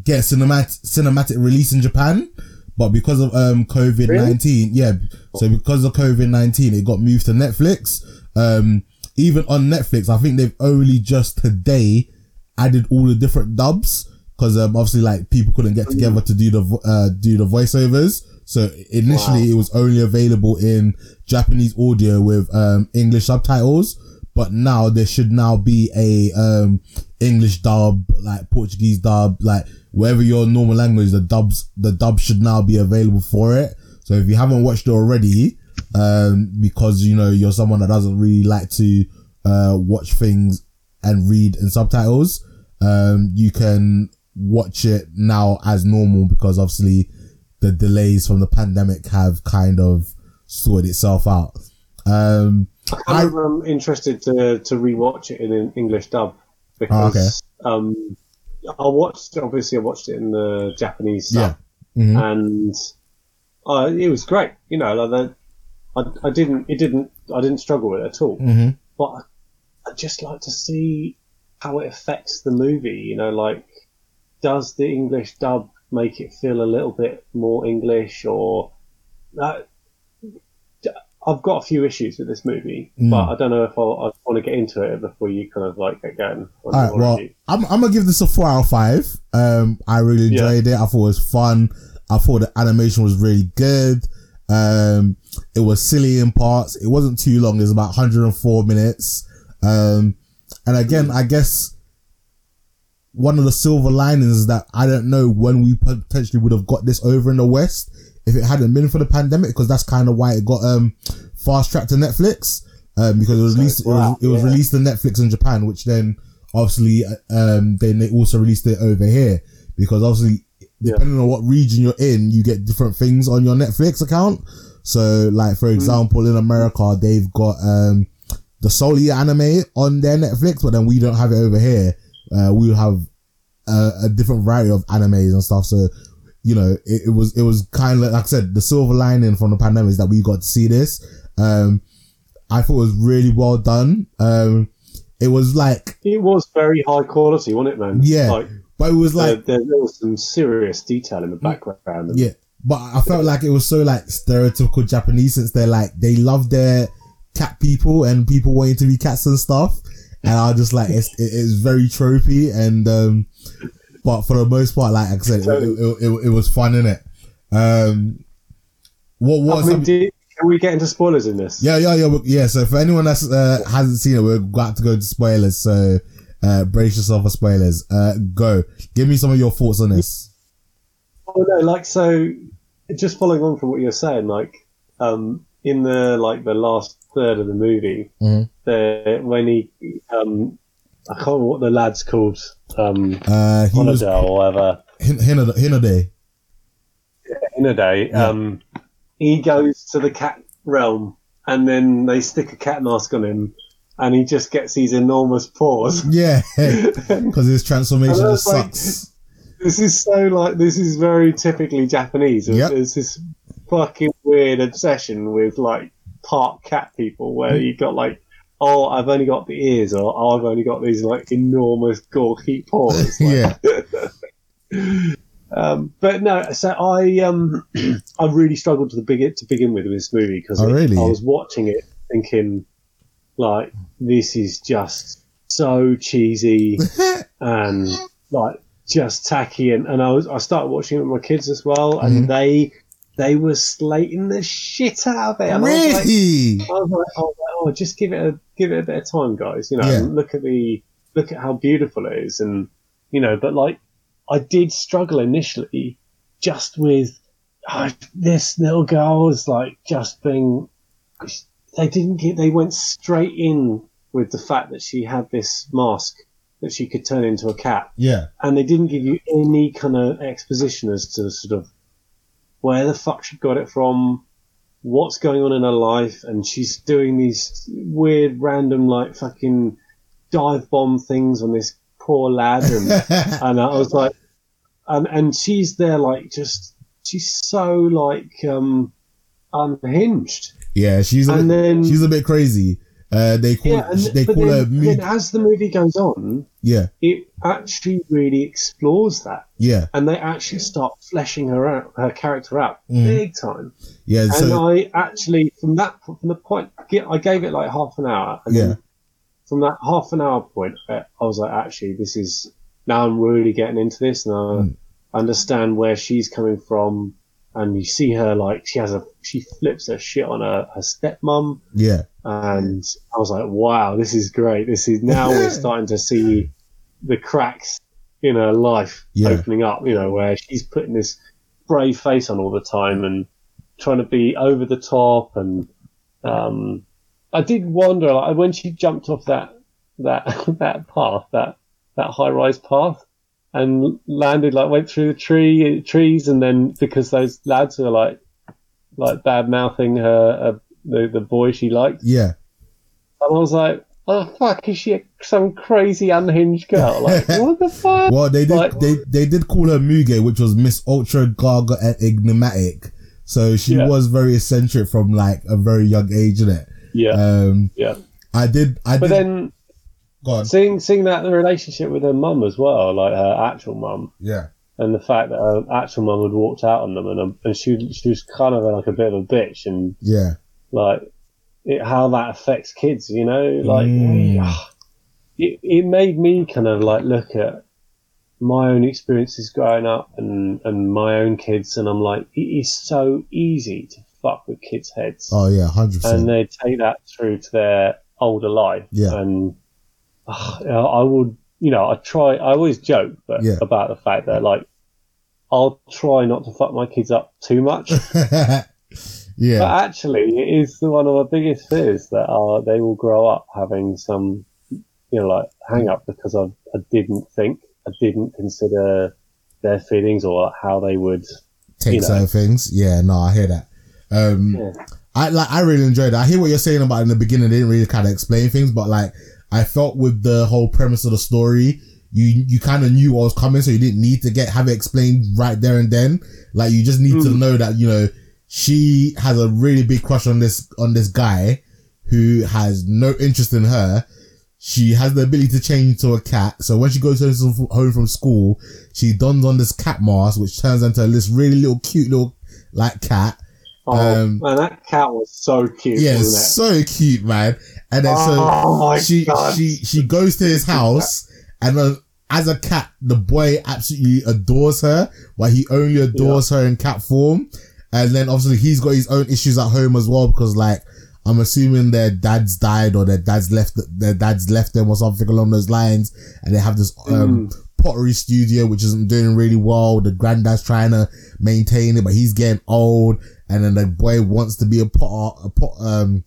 get cinematic cinematic release in Japan, but because of um COVID nineteen, yeah, so because of COVID nineteen, it got moved to Netflix. Um, even on Netflix, I think they've only just today added all the different dubs because um obviously like people couldn't get together to do the uh do the voiceovers. So initially it was only available in Japanese audio with um English subtitles, but now there should now be a um English dub, like Portuguese dub, like wherever your normal language, the dubs, the dub should now be available for it. So if you haven't watched it already, um, because you know you're someone that doesn't really like to uh watch things and read in subtitles, um, you can watch it now as normal because obviously the delays from the pandemic have kind of sorted itself out. Um, I, I'm um, interested to to rewatch it in an English dub because um, I watched obviously I watched it in the Japanese yeah, sub Mhm. and uh, it was great. You know, like I I didn't it didn't I didn't struggle with it at all. hmm But I, I'd just like to see how it affects the movie. You know, like does the English dub make it feel a little bit more English or uh, I've got a few issues with this movie, Mm. but I don't know if I'll, I want to get into it before you kind of like get going. All right, well. I'm, I'm gonna give this a four out of five. Um, I really Yeah. enjoyed it. I thought it was fun. I thought the animation was really good. Um, it was silly in parts. It wasn't too long. It was about 104 minutes. Um, and again, I guess one of the silver linings is that I don't know when we potentially would have got this over in the West if it hadn't been for the pandemic, because that's kind of why it got um fast tracked to Netflix. Um, because it was released, it was, it was yeah. released to Netflix in Japan, which then obviously, uh, um, then they also released it over here because obviously, Yeah. depending on what region you're in, you get different things on your Netflix account. So, like for example, in America, they've got um the Soul Eater anime on their Netflix, but then we don't have it over here. Uh, we have a, a different variety of animes and stuff. So, you know, it, it was it was kind of like I said, the silver lining from the pandemic is that we got to see this. Um, I thought it was really well done. Um, it was like It was very high quality, wasn't it, man? Yeah, Like, but it was like there, there was some serious detail in the background. Yeah, but I felt like it was so like stereotypical Japanese since they're like they love their cat people and people wanting to be cats and stuff, and I was just like it's it- it's very tropey and um, but for the most part, like I said, it, it, it, it, was fun in it. Um, what I was mean, did, can we get into spoilers in this? yeah yeah yeah yeah. So for anyone that uh, hasn't seen it, we're about to go to spoilers. So uh, brace yourself for spoilers. Uh, go. Give me some of your thoughts on this. Oh no, like so. Just following on from what you're saying, like um, in the like the last third of the movie, Mhm. the when he um, I can't remember what the lad's called, um, Uh, was or whatever. Hin- Hinode- Hinode. In day, Yeah. um, he goes to the cat realm, and then they stick a cat mask on him, and he just gets these enormous paws. <laughs> Yeah, <laughs> because his transformation just like- sucks. This is so like this is very typically Japanese. Yep. There's this fucking weird obsession with like part cat people where you've got like, oh, I've only got the ears, or oh, I've only got these like enormous gawky paws. <laughs> Like, yeah, <laughs> Um, but no, so I um <clears throat> I really struggled to begin to begin with with this movie because Oh, really? I was watching it thinking like this is just so cheesy <laughs> and like just tacky and, and I was I started watching it with my kids as well and Mhm. they they were slating the shit out of it. And I was like, really? I was like, oh, oh, just give it a give it a bit of time, guys. You know, Yeah. look at the look at how beautiful it is, and you know, but like, I did struggle initially just with oh, this little girl was like just being. They didn't get. They went straight in with the fact that she had this mask that she could turn into a cat Yeah, and they didn't give you any kind of exposition as to sort of where the fuck she got it from, what's going on in her life, and she's doing these weird, random, like fucking dive bomb things on this poor lad, and <laughs> and I was like, and and she's there like just she's so like um unhinged, yeah. She's a and bit, then she's a bit crazy. Uh, they call yeah, and, they call then, her mood. then as the movie goes on, Yeah, it actually really explores that. yeah, and they actually start fleshing her out, her character out Mm. big time. yeah. And So I actually, from that, from the point, I gave it like half an hour, and Yeah. then from that half an hour point, uh, I was like, actually, this is now I'm really getting into this, and I Mm. understand where she's coming from, and you see her like she has a she flips her shit on her, her stepmom, Yeah. and I was like, wow, this is great. This is now we're <laughs> starting to see the cracks in her life Yeah. opening up. You know, where she's putting this brave face on all the time and trying to be over the top. And um, I did wonder like, when she jumped off that that <laughs> that path, that that high rise path. And landed like went through the tree trees, and then because those lads were like like bad mouthing her, uh, the the boy she liked, Yeah. and I was like, oh fuck, is she some crazy unhinged girl? Like, <laughs> what the fuck? Well, they did. Like- they they did call her Muge, which was Miss Ultra Gaga and Enigmatic. So she Yeah. was very eccentric from like a very young age, innit? Yeah, Um, yeah. I did. I But did. then go on. seeing seeing that the relationship with her mum as well, like her actual mum, Yeah. and the fact that her actual mum had walked out on them, and um, and she she was kind of like a bit of a bitch, and Yeah. like it, how that affects kids, you know, like Mm. it, it made me kind of like look at my own experiences growing up and and my own kids, and I'm like, it is so easy to fuck with kids' heads, Oh yeah. Hundred and percent. And they take that through to their older life, Yeah. and <sighs> uh, I would, you know, I try, I always joke, but Yeah. about the fact that like. I'll try not to fuck my kids up too much. <laughs> yeah. But actually, it is one of my biggest fears that uh, they will grow up having some, you know, like hang up because I, I didn't think, I didn't consider their feelings or how they would. Take you know. certain things. Yeah. No, I hear that. Um, Yeah. I like. I really enjoyed it. I hear what you're saying about in the beginning. They didn't really kind of explain things, but like I felt with the whole premise of the story, you you kind of knew what was coming, so you didn't need to get have it explained right there and then. Like you just need to Mm. know that you know she has a really big crush on this on this guy who has no interest in her. She has the ability to change to a cat. So when she goes home home from school, she dons on this cat mask, which turns into this really little cute little like cat. Oh, Um, man, that cat was so cute, Yeah, wasn't it? so cute, man. And then Oh so she God. she she goes to his house, and uh, as a cat, the boy absolutely adores her, but he only adores her in cat form. And then obviously he's got his own issues at home as well because like I'm assuming their dads died or their dads left their dads left them or something along those lines, and they have this um pottery studio which isn't doing really well. The granddad's trying to maintain it, but he's getting old, and then the boy wants to be a potter, a pot, um,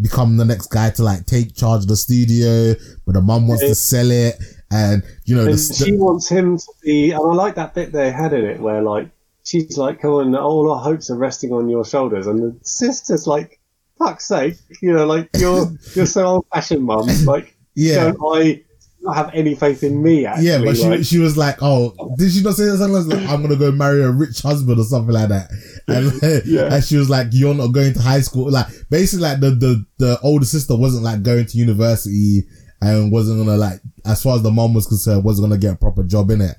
become the next guy to like take charge of the studio, but the mum wants to sell it, and you know And st- she wants him to be, and I like that bit they had in it where like she's like, "Come on, all our hopes are resting on your shoulders," and the sister's like, "Fuck's sake, you know, like you're you're so old fashioned, mum. <laughs> Like, yeah. don't I not have any faith in me? Actually, Yeah, but she like, she was like, "Oh, did she not say something like I'm gonna go marry a rich husband or something like that?" And, <laughs> Yeah. and she was like, "You're not going to high school." Like basically, like the the the older sister wasn't like going to university and wasn't gonna like, as far as the mom was concerned, wasn't gonna get a proper job in it,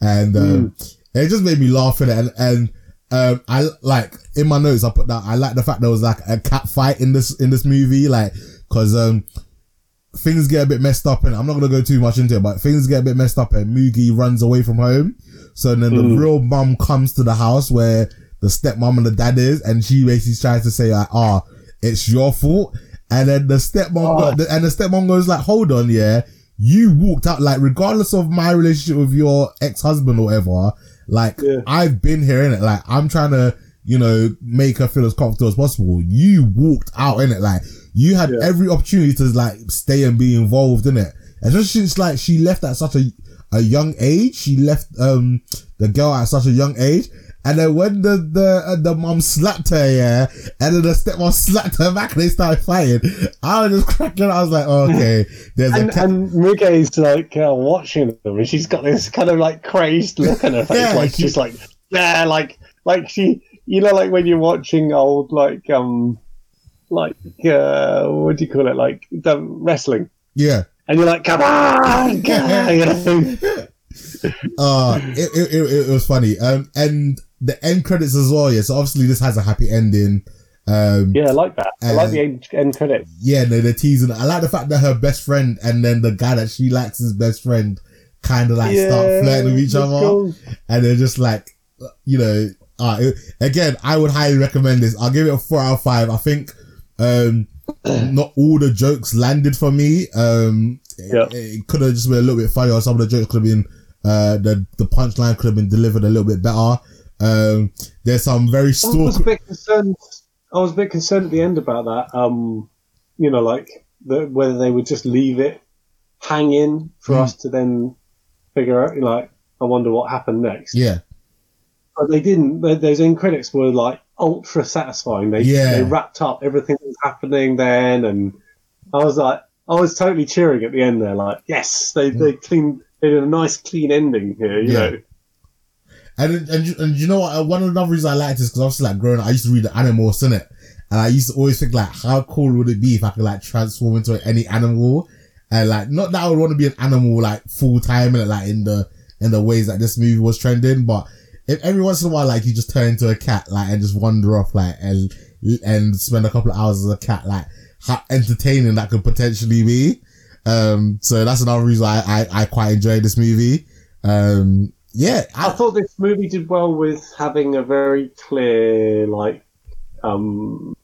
and um, it just made me laugh in it. And and um, I like in my notes I put that I like the fact there was like a cat fight in this in this movie, like because um things get a bit messed up and I'm not gonna go too much into it, but things get a bit messed up and Muge runs away from home. So then the real mum comes to the house where the stepmom and the dad is, and she basically tries to say like, ah, it's your fault. And then the stepmom, go- and the stepmom goes like, hold on, yeah, you walked out, like, regardless of my relationship with your ex-husband or whatever, like, Yeah. I've been here in it. Like, I'm trying to, you know, make her feel as comfortable as possible. You walked out in it. Like, you had Yeah. every opportunity to like stay and be involved in it. Especially since like she left at such a, a young age. She left, um, the girl at such a young age. And then when the, the, uh, the mom slapped her, yeah, and then the stepmom <laughs> slapped her back and they started fighting, I was just cracking. I was like, oh, okay, <laughs> there's a And, cat. and Muge's like uh, watching them, and she's got this kind of like crazed look on her <laughs> face, Yeah, like she- she's like, yeah, like like she, you know, like when you're watching old like um, like uh, what do you call it, like the wrestling, yeah. and you're like, come on, <laughs> come on, <laughs> uh it, it, it, was funny um and the end credits as well yeah so obviously this has a happy ending um yeah, I like that. I like the end, end credits. yeah no they're teasing i like the fact that her best friend and then the guy that she likes his best friend kind of like start flirting with each other cool. and they're just like you know uh, again, I would highly recommend this. I'll give it a four out of five. I think um, not all the jokes landed for me. Um, Yeah. it, it could have just been a little bit funnier. Some of the jokes could have been uh, the the punchline could have been delivered a little bit better. Um, there's some very I was a bit concerned. I was a bit concerned at the end about that. Um, you know, like the, whether they would just leave it hanging for Mm. us to then figure out. Like, I wonder what happened next. Yeah, But they didn't. Th- Those end credits were like ultra satisfying. They Yeah. they wrapped up everything that was happening then, and I was like, I was totally cheering at the end there. Like, yes, they they clean. They did a nice clean ending here. You Yeah. know. and and, you- and you know what? Uh, One of the other reasons I liked this because obviously like growing up, I used to read the animals in it, and I used to always think like, how cool would it be if I could like transform into any animal, and like not that I would want to be an animal like full time and like in the in the ways that this movie was trending, but if every once in a while like you just turn into a cat like and just wander off like and and spend a couple of hours as a cat like how entertaining that could potentially be. Um, so that's another reason I, I, I quite enjoy this movie. Um, yeah, I thought this movie did well with having a very clear, like, um,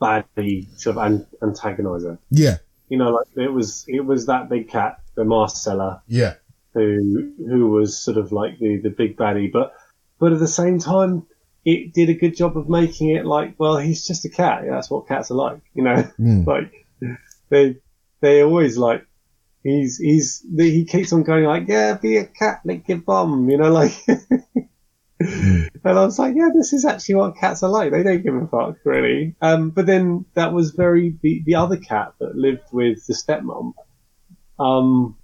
baddie sort of an- antagonizer. yeah, You know, like it was it was that big cat, the mask seller, yeah. who who was sort of like the the big baddie, but but at the same time, it did a good job of making it like, well, he's just a cat. That's what cats are like. You know, Mm. <laughs> like they they always like he's he's he keeps on going like yeah be a cat lick your bum you know like <laughs> and I was like yeah this is actually what cats are like they don't give a fuck really um but then that was very the, the other cat that lived with the stepmom um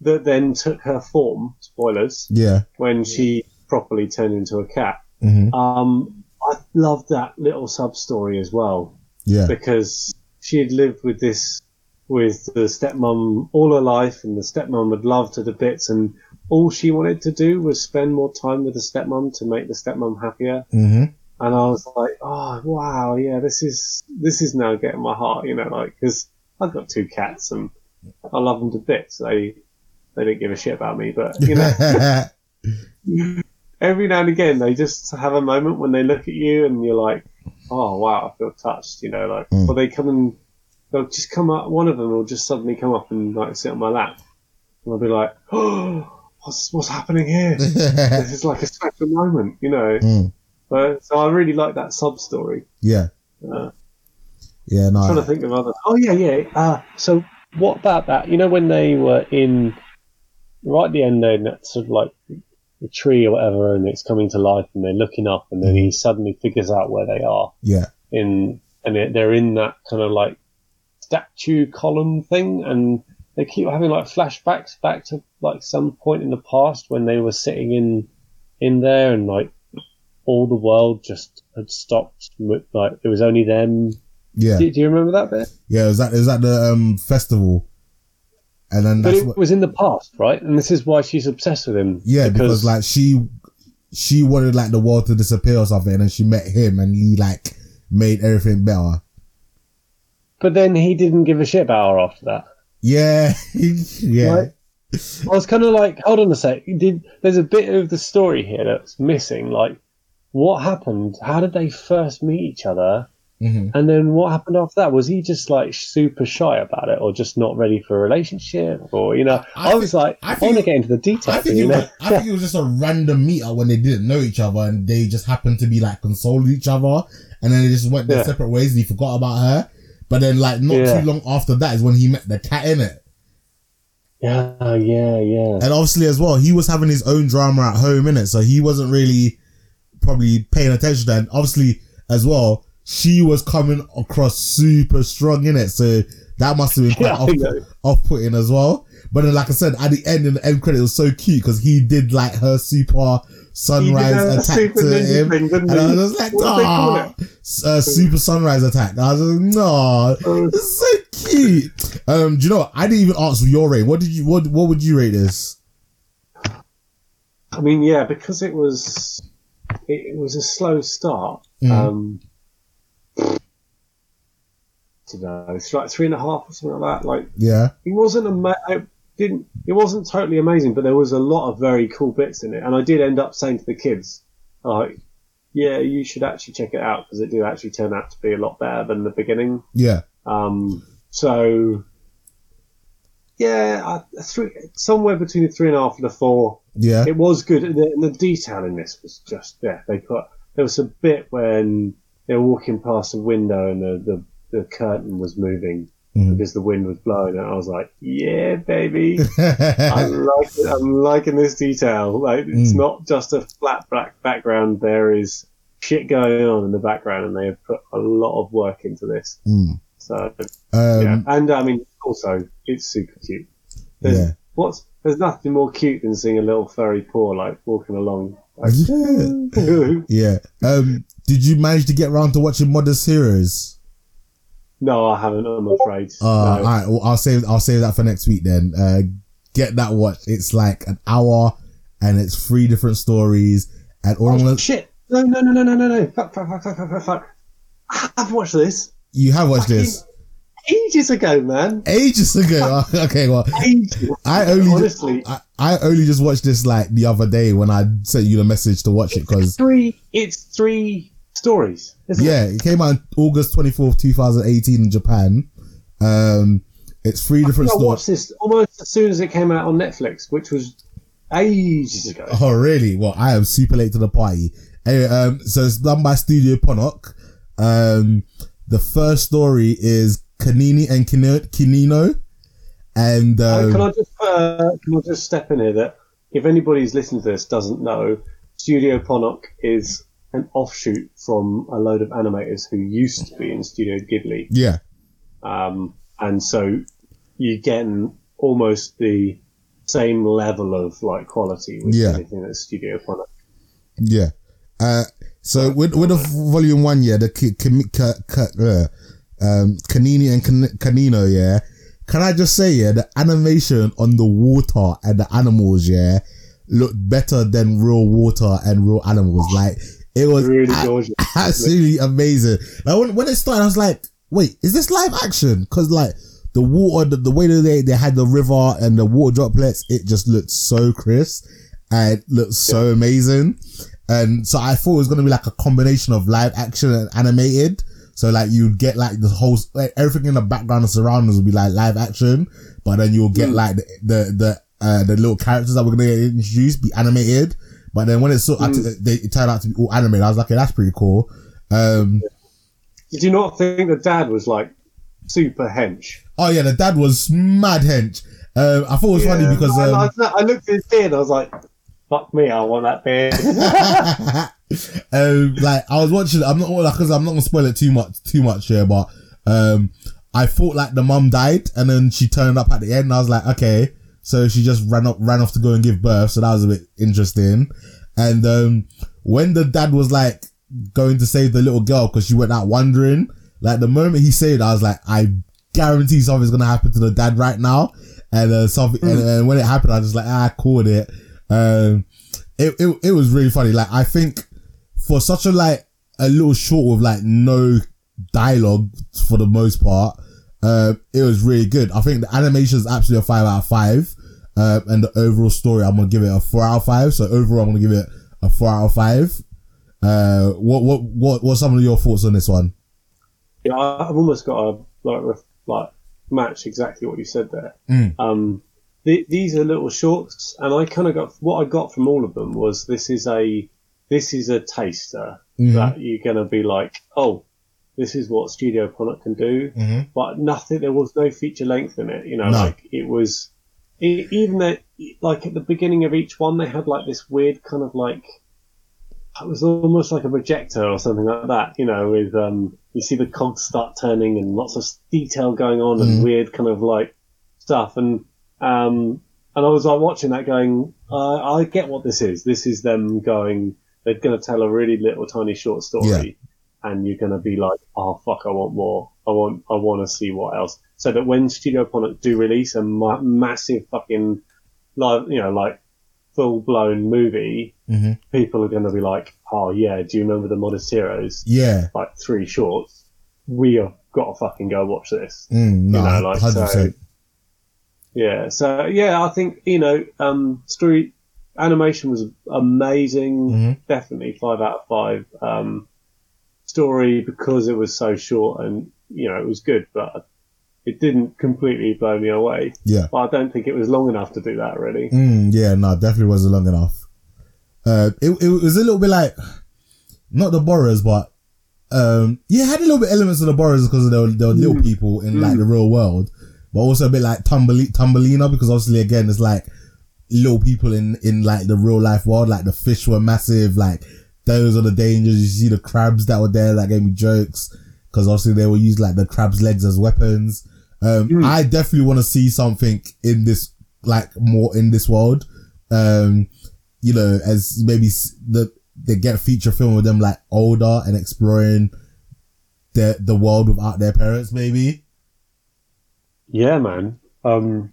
that then took her form spoilers Yeah. when she properly turned into a cat. Hmm um I loved that little sub story as well. Yeah. because she had lived with this with the stepmom all her life and the stepmom had loved her to bits and all she wanted to do was spend more time with the stepmom to make the stepmom happier. Hmm and I was like oh wow yeah this is this is now getting my heart you know like because I've got two cats and I love them to bits. They they don't give a shit about me but you know <laughs> <laughs> every now and again they just have a moment when they look at you and you're like, oh wow, I feel touched, you know, like, Mm. or they come and they'll just come up, one of them will just suddenly come up and like sit on my lap. And I'll be like, oh, what's, what's happening here? <laughs> this is like a special moment, you know. Mm. But, so I really like that sub story. yeah. Uh, Yeah. I'm trying to think of other. Oh yeah, yeah. Uh, so what about that? You know, when they were in right at the end, there, that sort of like the tree or whatever, and it's coming to life, and they're looking up, and then he suddenly figures out where they are Yeah. in, and they're- they're in that kind of like statue column thing, and they keep having like flashbacks back to like some point in the past when they were sitting in in there, and like all the world just had stopped. Like it was only them Yeah. do, do you remember that bit? Yeah. Is that is that the um festival? And then But it what. was in the past, right? And this is why she's obsessed with him. Yeah, because, like she she wanted like the world to disappear or something, and then she met him, and he like made everything better. But then he didn't give a shit about her after that. Yeah. <laughs> yeah. Right. I was kind of like, hold on a sec. Did there's a bit of the story here that's missing? Like, what happened? How did they first meet each other? Hmm And then what happened after that? Was he just like super shy about it, or just not ready for a relationship, or you know? I I, was think- like, I I, want to get into the details. I think you it know? was, I think it was just a random meetup when they didn't know each other and they just happened to be like consoling each other and then they just went their Yeah. separate ways and he forgot about her. But then like not Yeah. too long after that is when he met the cat in it. yeah, yeah, yeah. And obviously as well, he was having his own drama at home in it, so he wasn't really probably paying attention. And obviously as well, she was coming across super strong in it, so that must have been quite Yeah, off, off-putting as well. But then, like I said, at the end, in the end credit, it was so cute because he did like her super sunrise attack super to him, thing, and I was like, What do they call "Aw, uh, super sunrise attack." I was like, "No, Oh, it's so cute." Um, do you know? What? I didn't even ask your rate. What did you? What What would you rate this? I mean, yeah, because it was it, it was a slow start. Mm. Um, I don't know, it's like three and a half or something like that. Like Yeah, it wasn't ama- it didn't it wasn't totally amazing, but there was a lot of very cool bits in it, and I did end up saying to the kids, like, yeah, you should actually check it out because it did actually turn out to be a lot better than the beginning. Yeah. Um, so yeah, I, three, somewhere between the three and a half and the four. Yeah. It was good. And the, and the detail in this was just yeah. They put there was a bit when they were walking past a window and the the, the curtain was moving Mhm. because the wind was blowing, and I was like, yeah, baby. <laughs> I'm liking, I'm liking this detail. Like it's Mm. not just a flat black background. There is shit going on in the background, and they have put a lot of work into this. Mm. So Um, yeah, and I mean, also it's super cute. There's, Yeah. What's there's nothing more cute than seeing a little furry paw like walking along. Like, Yeah. <laughs> <laughs> Yeah. Um, did you manage to get around to watching Modest Heroes? no, I haven't. I'm afraid. Uh, no. all right. Well, I'll save I'll save that for next week then. Uh, get that watched. It's like an hour, and it's three different stories. And all I'm Oh, gonna, shit! No, no, no, no, no, no, no! Fuck, fuck, fuck, fuck, fuck, fuck! I've watched this you have watched this ages ago, man. ages ago. <laughs> <laughs> okay, well, Ages. I only honestly I, I only just watched this like the other day when I sent you the message to watch it because three. It's three stories. Yeah, it came out in August twenty fourth, two thousand eighteen in Japan. Um, it's three it? different I stories. watched this almost as soon as it came out on Netflix, which was ages ago. Oh, really? Well, I am super late to the party. Anyway, um, so it's done by Studio Ponoc. Um, the first story is Kanini and Kanino. And, Uh, um, can I just uh, can I just step in here that if anybody who's listening to this doesn't know, Studio Ponoc is an offshoot from a load of animators who used to be in Studio Ghibli. yeah, um, and so you're getting almost the same level of like quality with Yeah. anything that's Studio Ponoc. yeah. Uh, so with, with the volume one, yeah, the Ki- Kimi- Ka- Ka- uh, um, Kanini and Kanino, yeah. Can I just say, yeah, the animation on the water and the animals, yeah, looked better than real water and real animals. Like, it was Really a- <laughs> absolutely amazing. Like when, when it started, I was like, wait, is this live action? Cause like the water, the, the way that they, they had the river and the water droplets, it just looked so crisp and looked so amazing. And so I thought it was going to be like a combination of live action and animated. So like you'd get like the whole, like everything in the background and surroundings would be like live action, but then you'll get like the, the, the, uh, the little characters that we're going to get introduced be animated. But then when it sort they, it turned out to be all animated, I was like, okay, that's pretty cool. Um, Did you not think the dad was like super hench? oh yeah, the dad was mad hench. Um, I thought it was funny because, I, um, I, I looked at his beard I was like, "Fuck me, I want that beard." <laughs> <laughs> um, like I was watching. I'm not like because I'm not gonna spoil it too much, too much here, but um, I thought like the mum died, and then she turned up at the end. And I was like, okay, so she just ran up, ran off to go and give birth. So that was a bit interesting. And um, when the dad was like going to save the little girl because she went out wandering, like the moment he said, I was like, I guarantee something's gonna happen to the dad right now. And uh, something, and, and when it happened, I was just like, ah, I called it. Um, it, it it was really funny. Like I think for such a like a little short with like no dialogue for the most part, uh, it was really good. I think the animation is absolutely a five out of five. Uh, and the overall story, I'm gonna give it a four out of five. So overall, I'm gonna give it a four out of five. Uh, what what what what some of your thoughts on this one? yeah, I've almost got a like ref, like match exactly what you said there. Mm. Um, the, these are little shorts, and I kind of got what I got from all of them was this is a this is a taster Mhm. that you're gonna be like, oh, this is what Studio Ponoc can do, Mhm. but nothing. There was no feature length in it. You know, No. like it was e even that like at the beginning of each one they had like this weird kind of like it was almost like a projector or something like that, you know, with um you see the cogs start turning and lots of detail going on and Mhm. weird kind of like stuff and um and I was like watching that going, uh, I get what this is. This is them going they're gonna tell a really little tiny short story and you're gonna be like, Oh fuck, I want more. I want I wanna see what else. So that when Studio Ponoc do release a ma- massive fucking live you know, like full blown movie, Mhm. people are going to be like, "Oh yeah, do you remember the Modest Heroes? Yeah, Like three shorts. We have got to fucking go watch this." mm, no, You know, like, hundred percent. Yeah, so yeah, I think you know, um, story animation was amazing. Mhm. Definitely five out of five. Um, story because it was so short and you know it was good, but it didn't completely blow me away. Yeah. But I don't think it was long enough to do that really. Mm, yeah, no, definitely wasn't long enough. Uh, it, it was a little bit like, not the borrowers, but, um, yeah, had a little bit elements of the borrowers because they were, they were little people in like the real world, but also a bit like Tumbeli- Thumbelina because obviously again, it's like little people in, in like the real life world, like the fish were massive, like those are the dangers. You see the crabs that were there that gave me jokes because obviously they will use like the crab's legs as weapons. Um, I definitely want to see something in this, like more in this world. Um, you know, as maybe the, they get feature film with them like older and exploring the, the world without their parents, maybe. Yeah, man. Um,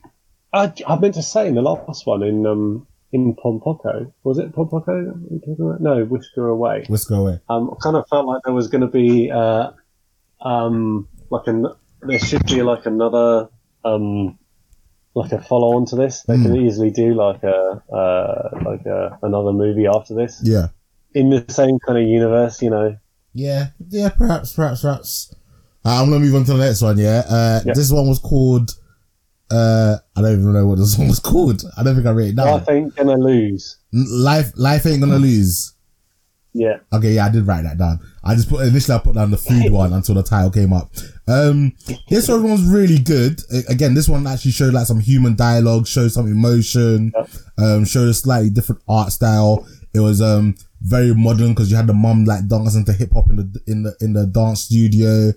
I, I meant to say in the last one in um in Pom Poko was it Pom Poko? that we talking about? No, Whisker Away. Whisker away. Um, I kind of felt like there was going to be uh, um like an there should be like another um like a follow on to this. They can easily do like a uh like a, another movie after this Yeah. in the same kind of universe. You know. Yeah, yeah, perhaps, perhaps, perhaps. Uh, I'm gonna move on to the next one. Yeah, uh, Yeah. this one was called. Uh, I don't even know what this <laughs> song was called. I don't think I wrote it down. I think gonna lose. Life, life ain't gonna lose. Yeah. Okay, yeah, I did write that down. I just put initially I put down the food <laughs> one until the title came up. Um, this one was really good. Again, this one actually showed like some human dialogue, showed some emotion, um, showed a slightly different art style. It was um very modern because you had the mum like dancing to hip hop in the in the in the dance studio.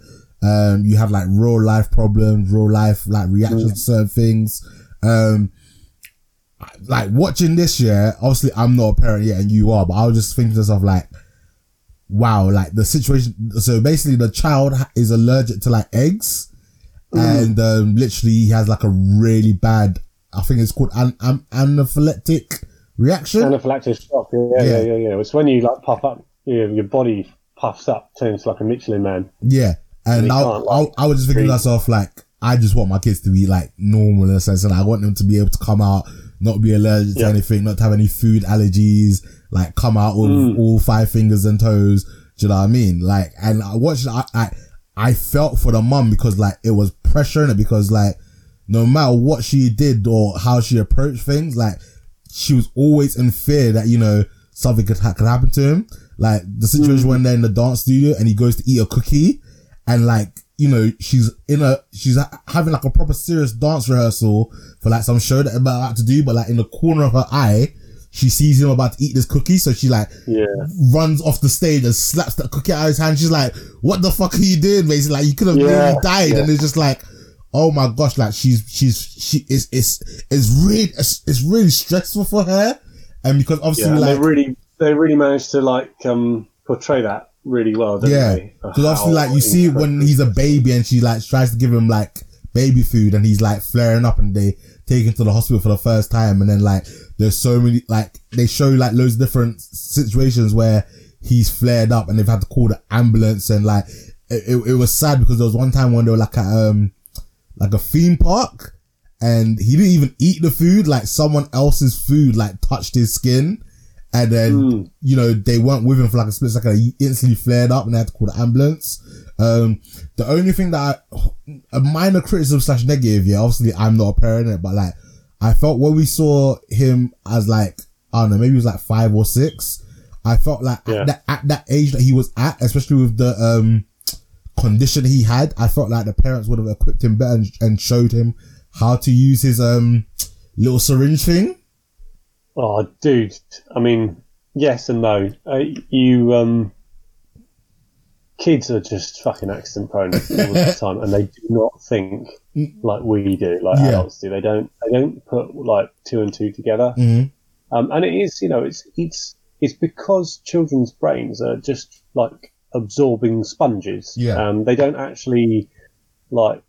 Um, you have like real life problems, real life like reactions to certain things. Um, like watching this year, obviously I'm not a parent yet and you are, but I was just thinking to myself like, wow, like the situation. So basically the child is allergic to like eggs and um, literally he has like a really bad, I think it's called an, an, anaphylactic reaction. Anaphylactic shock. Yeah, yeah, Yeah. yeah, yeah. It's when you like puff up, your, your body puffs up, turns like a Michelin man. Yeah. And I, can't, I, I was just thinking to myself, like, I just want my kids to be like normal in a sense, and I want them to be able to come out, not be allergic to anything, not to have any food allergies, like come out with Mm. all five fingers and toes. Do you know what I mean? Like, and I watched, I, I, I felt for the mum because like it was pressure in it because like no matter what she did or how she approached things, like she was always in fear that, you know, something could, ha- could happen to him. Like the situation when they're in the dance studio and he goes to eat a cookie and like, you know, she's in a, she's having like a proper serious dance rehearsal for like some show that they're about to do, but like in the corner of her eye, she sees him about to eat this cookie. So she like Yeah. runs off the stage and slaps that cookie out of his hand. She's like, what the fuck are you doing? Basically, like you could have Yeah, nearly died. yeah. And it's just like, oh my gosh, like she's, she's, she is, it's, it's really, it's, it's really stressful for her. And because Yeah, obviously and like, they really, they really managed to like um, portray that really well, yeah, because obviously like you see when he's a baby and she like tries to give him like baby food and he's like flaring up and they take him to the hospital for the first time. And then like, there's so many, like they show like loads of different situations where he's flared up and they've had to call the ambulance and like, it, it, it was sad because there was one time when they were like at, um, like a theme park and he didn't even eat the food. Like someone else's food like touched his skin. And then, Mm. you know, they weren't with him for like a split second. He instantly flared up and they had to call the ambulance. Um, the only thing that I, a minor criticism slash negative, yeah, obviously I'm not a parent, but like, I felt when we saw him as like, I don't know, maybe he was like five or six. I felt like Yeah. at, that, at that age that he was at, especially with the, um, condition he had, I felt like the parents would have equipped him better and, and showed him how to use his, um, little syringe thing. Oh, dude. I mean, yes and no. Uh, you, um, kids are just fucking accident prone all the <laughs> time, and they do not think like we do, like Yeah. adults do. They don't. They don't put like two and two together. Mm-hmm. Um, and it is, you know, it's it's it's because children's brains are just like absorbing sponges. Yeah. Um, they don't actually like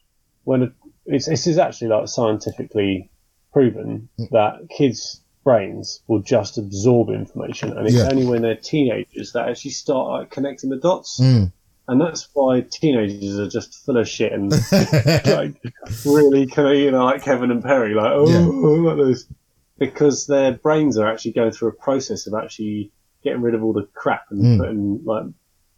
when a, it's this is actually like scientifically proven Mm. that kids' brains will just absorb information, and it's Yeah. only when they're teenagers that actually start like, connecting the dots. Mm. And that's why teenagers are just full of shit and <laughs> like really kind of you know like Kevin and Perry like oh Yeah. like this. because their brains are actually going through a process of actually getting rid of all the crap and Mm. putting like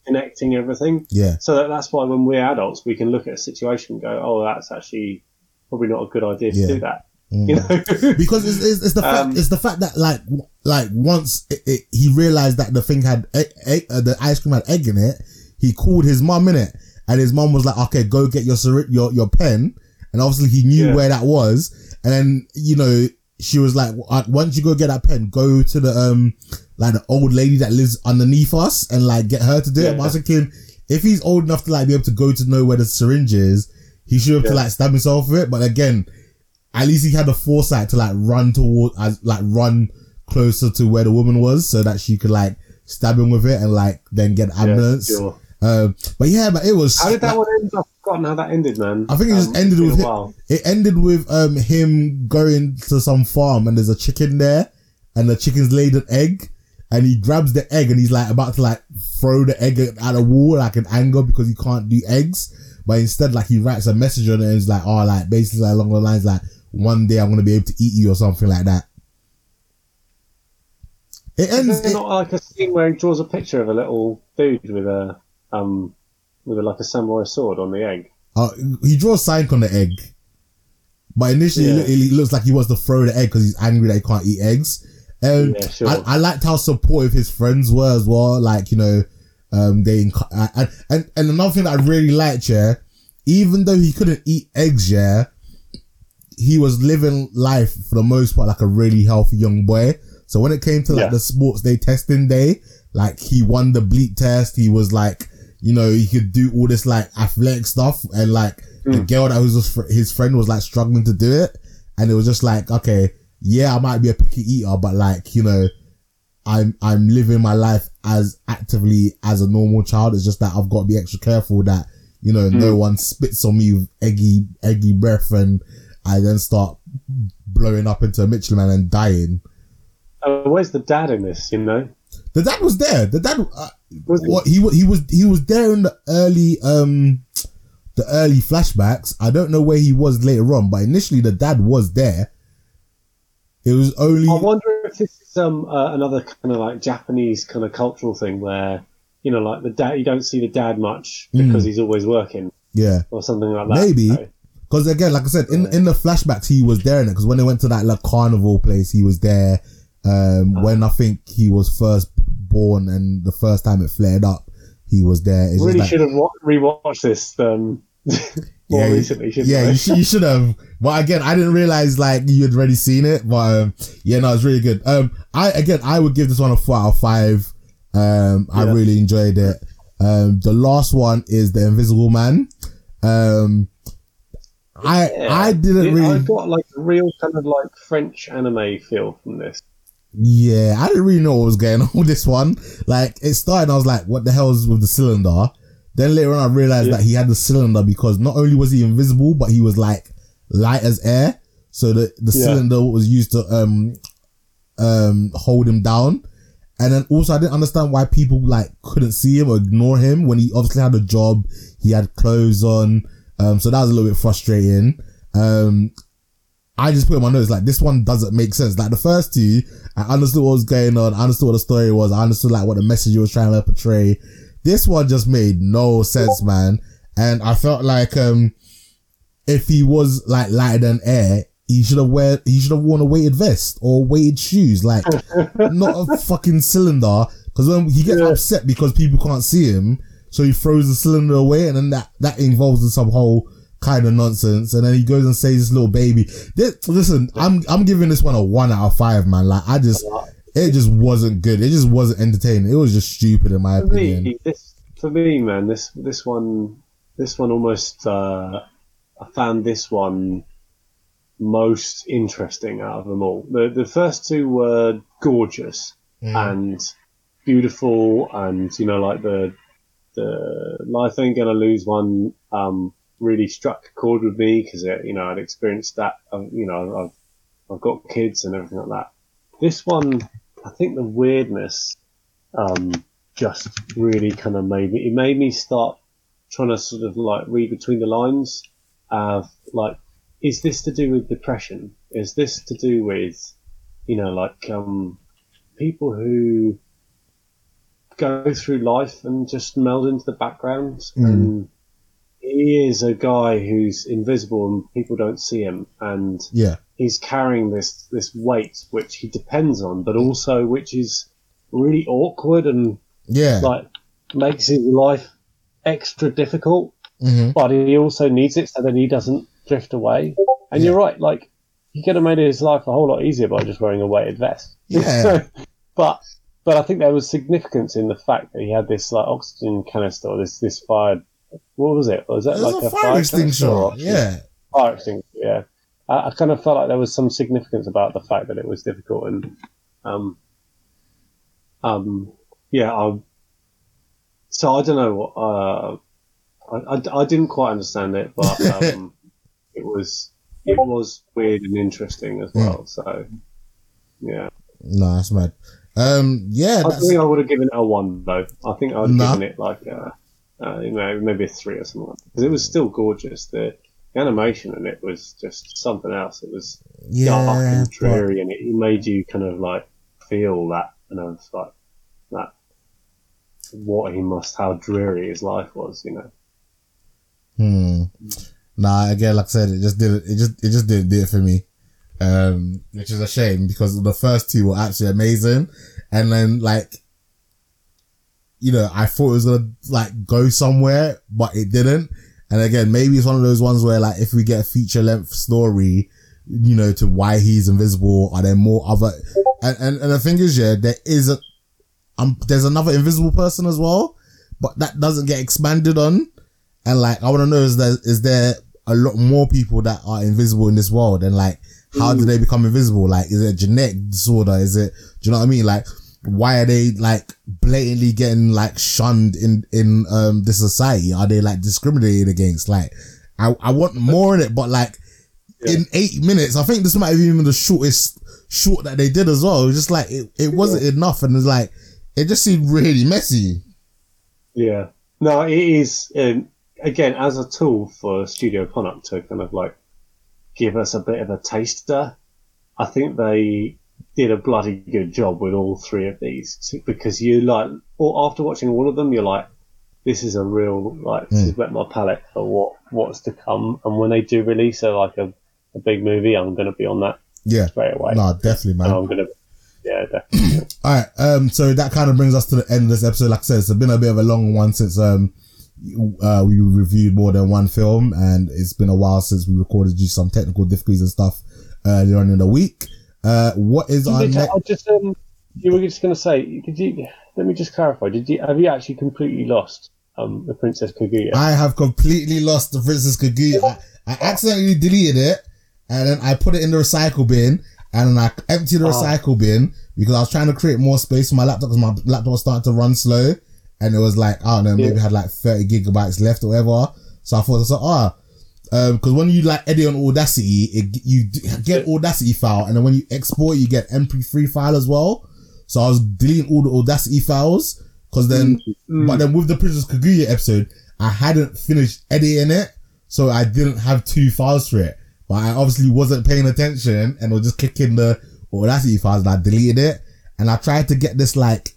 connecting everything. Yeah. So that, that's why when we're adults, we can look at a situation and go, "Oh, that's actually probably not a good idea to Yeah. do that." Mm. You know? <laughs> because it's, it's, it's the fact Um, it's the fact that like like once it, it, he realized that the thing had egg, egg, uh, the ice cream had egg in it, he called his mum in it, and his mum was like, "Okay, go get your your your pen," and obviously he knew Yeah. where that was, and then you know she was like, "Uh, "Once you go get that pen, go to the um like the old lady that lives underneath us and like get her to do it." But I was thinking, if he's old enough to like be able to go to know where the syringe is, he should have to like stab himself with it. But again, at least he had the foresight to like run toward as like run closer to where the woman was so that she could like stab him with it and like then get Yeah, ambulance. sure. Um, but yeah, but it was. How did that like, one end? I've forgotten how that ended, man. I think it just Um, ended with him, it ended with um him going to some farm and there's a chicken there and the chicken's laid an egg and he grabs the egg and he's like about to like throw the egg at a wall like in anger because he can't do eggs. But instead, like he writes a message on it and it's like, oh, like basically along the lines like, one day I'm gonna be able to eat you or something like that. It ends. Is there It, not like a scene where he draws a picture of a little dude with a um with a, like a samurai sword on the egg? uh, he draws Sank on the egg, but initially Yeah. it, looks like he wants to throw the egg because he's angry that he can't eat eggs. Um, Yeah, sure. I, I liked how supportive his friends were as well. Like you know, um, they enc- and and and another thing that I really liked, yeah, even though he couldn't eat eggs, yeah, he was living life for the most part like a really healthy young boy. So when it came to like Yeah. the sports day testing day, like he won the bleep test. He was like, you know, he could do all this like athletic stuff, and like the hmm. girl that was his fr- his friend was like struggling to do it, and it was just like, okay, yeah, I might be a picky eater, but like you know, I'm I'm living my life as actively as a normal child. It's just that I've got to be extra careful that you know hmm. no one spits on me with eggy eggy breath and I then start blowing up into a Michelin man and dying. Uh, where's the dad in this? You know, The dad was there. The dad, uh, Was he? what he wa- he was he was there in the early um the early flashbacks. I don't know where he was later on, but initially the dad was there. It was only I wonder if this is um uh, another kind of like Japanese kind of cultural thing where you know like the dad you don't see the dad much because he's always working yeah. or something like that. Maybe. So, Because again, like I said, in in the flashbacks, he was there in it. Because when they went to that like carnival place, he was there. Um, when I think he was first born and the first time it flared up, he was there. It's really like- should have wa- rewatched this um <laughs> <laughs> more yeah, recently. Yeah, I? you should, you should have. But again, I didn't realize like you had already seen it. But um, yeah, no, it's really good. Um, I again, I would give this one a four out of five. Um, I Yeah. really enjoyed it. Um, the last one is the Invisible Man. Um, I Yeah. I didn't really. I got like a real kind of like French anime feel from this. Yeah, I didn't really know what was going <laughs> on with this one. Like, it started, I was like, what the hell is with the cylinder? Then later on, I realized Yeah. that he had the cylinder because not only was he invisible, but he was like light as air. So the, the Yeah. cylinder was used to, um, um, hold him down. And then also, I didn't understand why people like couldn't see him or ignore him when he obviously had a job. He had clothes on. Um, so that was a little bit frustrating. Um, I just put in my notes like this one doesn't make sense. Like the first two, I understood what was going on. I understood what the story was. I understood like what the message you was trying to portray. This one just made no sense, man. And I felt like um if he was like lighter than air, he should have wear he should have worn a weighted vest or weighted shoes, like <laughs> not a fucking cylinder. Because when he gets Yeah. upset because people can't see him, so he throws the cylinder away, and then that that involves in some whole kind of nonsense. And then he goes and saves this little baby. This, listen, I'm I'm giving this one a one out of five, man. Like I just it just wasn't good. It just wasn't entertaining. It was just stupid in my For opinion. me, this for me, man, this this one, this one almost. Uh, I found this one most interesting out of them all. The the first two were gorgeous and beautiful, and you know, like the the life ain't gonna lose one. Um, really struck a chord with me because you know I'd experienced that. Um, you know, I've I've got kids and everything like that. This one, I think the weirdness um, just really kind of made me. It made me start trying to sort of like read between the lines of like, is this to do with depression? Is this to do with you know, like um, people who go through life and just meld into the background. Mm. And he is a guy who's invisible and people don't see him, and Yeah. he's carrying this this weight which he depends on, but also which is really awkward and Yeah. like makes his life extra difficult. hmm But he also needs it so that he doesn't drift away. And Yeah. you're right, like he could have made his life a whole lot easier by just wearing a weighted vest. Yeah. <laughs> but but I think there was significance in the fact that he had this like oxygen canister, or this this fire. What was it? Was that It was like a a fire extinguisher. Yeah. fire extinguisher. Yeah, I, I kind of felt like there was some significance about the fact that it was difficult and um um yeah. I, so I don't know what uh I, I, I didn't quite understand it, but <laughs> um, it was it was weird and interesting as well. So yeah, No, that's mad. Um, yeah, I think I would have given it a one though. I think I would have Nah. given it like a, uh, you know maybe a three or something because it was still gorgeous. The, the animation in it was just something else. It was dark yeah, and but, dreary, and it made you kind of like feel that kind of like that what he must how dreary his life was. You know. hmm. Nah, again, like I said, it just didn't, it just, it just didn't do it for me. Um, which is a shame because the first two were actually amazing. And then like, you know, I thought it was gonna like go somewhere, but it didn't. And again, maybe it's one of those ones where like, if we get a feature length story, you know, to why he's invisible, are there more other, and, and, and the thing is, yeah, there is a, um, there's another invisible person as well, but that doesn't get expanded on. And like, I want to know is there, is there a lot more people that are invisible in this world? And like, how do they become invisible? Like, is it a genetic disorder? Is it, do you know what I mean? Like, why are they like blatantly getting like shunned in, in, um, this society? Are they like discriminated against? Like, I, I want more in it, but like, in eight minutes, I think this might have been the shortest short that they did as well. It was just like, it, it wasn't enough. And it's like, it just seemed really messy. Yeah. No, it is um, again as a tool for Studio Ponoc to kind of like give us a bit of a taster. I think they did a bloody good job with all three of these because you like, or after watching all of them, you're like, this is a real like this has wet my palate for what what's to come. And when they do release a like a, a big movie, I'm going to be on that Yeah. straight away. No, definitely, man. And I'm going to, yeah, definitely. <clears throat> All right. Um. So that kind of brings us to the end of this episode. Like I said, it's been a bit of a long one since um, uh, we reviewed more than one film, and it's been a while since we recorded due some technical difficulties and stuff earlier on in the week. Uh, what is our next? I just um, you were just going to say, did you? Let me just clarify. Did you have you actually completely lost um the Princess Kaguya? I have completely lost the Princess Kaguya. I, I accidentally deleted it, and then I put it in the recycle bin, and then I emptied the Oh. recycle bin because I was trying to create more space for my laptop because my laptop was starting to run slow, and it was like I don't know, maybe Yeah. had like thirty gigabytes left or whatever. So I thought, so ah. Um, cause when you like edit on Audacity, it, you get Audacity file, and then when you export, you get MP3 file as well. So I was deleting all the Audacity files, cause then, but then with the Princess Kaguya episode, I hadn't finished editing it, so I didn't have two files for it. But I obviously wasn't paying attention, and was just kicking the Audacity files, and I deleted it. And I tried to get this like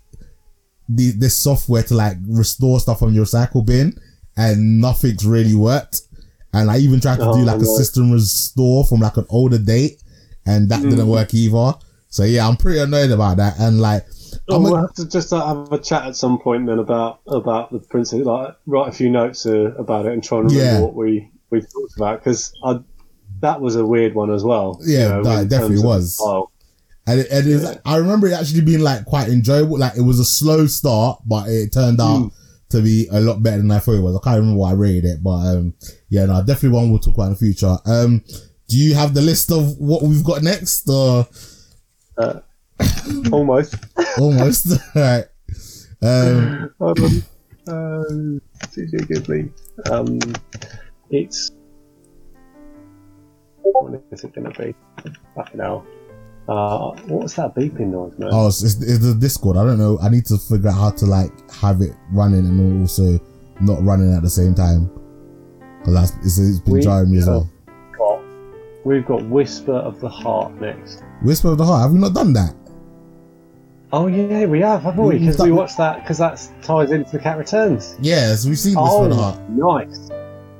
the, this software to like restore stuff from your recycle bin, and nothing's really worked. And I even tried to Oh, do like a system restore from like an older date, and that Mm. didn't work either. So yeah, I'm pretty annoyed about that. And like, Oh, I'm a- we'll have to just uh, have a chat at some point then about about the princess. Like write a few notes uh, about it and try and remember Yeah. what we we talked about because that was a weird one as well. Yeah, no, it in definitely of was. And it, and it was, I remember it actually being like quite enjoyable. Like it was a slow start, but it turned out Mm. to be a lot better than I thought it was. I can't remember what I rated it, but um, yeah, no, definitely one we'll talk about in the future. Um, do you have the list of what we've got next, or <coughs> Almost. <laughs> almost? <laughs> right. Um. Um, CJ Ghibli. Um, it's. What is it going to be? Fucking hell. Uh, what's that beeping noise, man? oh, it's, it's, it's the Discord. I don't know. I need to figure out how to like have it running and also not running at the same time. Cause that's it's, it's been We jarring me as well. got We've got Whisper of the Heart next. Whisper of the Heart. Have we not done that? Oh yeah, we have, haven't we? Because done- we watched that because that ties into the Cat Returns. Yes, we've seen Whisper Oh, of the Heart. nice.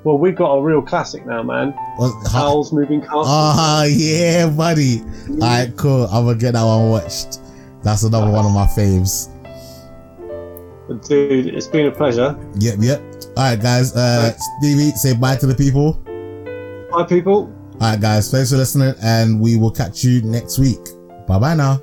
Well, we've got a real classic now, man. Well, Howl's Moving Castle. Ah, yeah, buddy. Alright, cool. I'm gonna get that one watched. That's another one of my faves. Dude, it's been a pleasure. Yep, yep. Alright, guys. Uh, Stevie, say bye to the people. Bye, people. Alright, guys. Thanks for listening, and we will catch you next week. Bye bye now.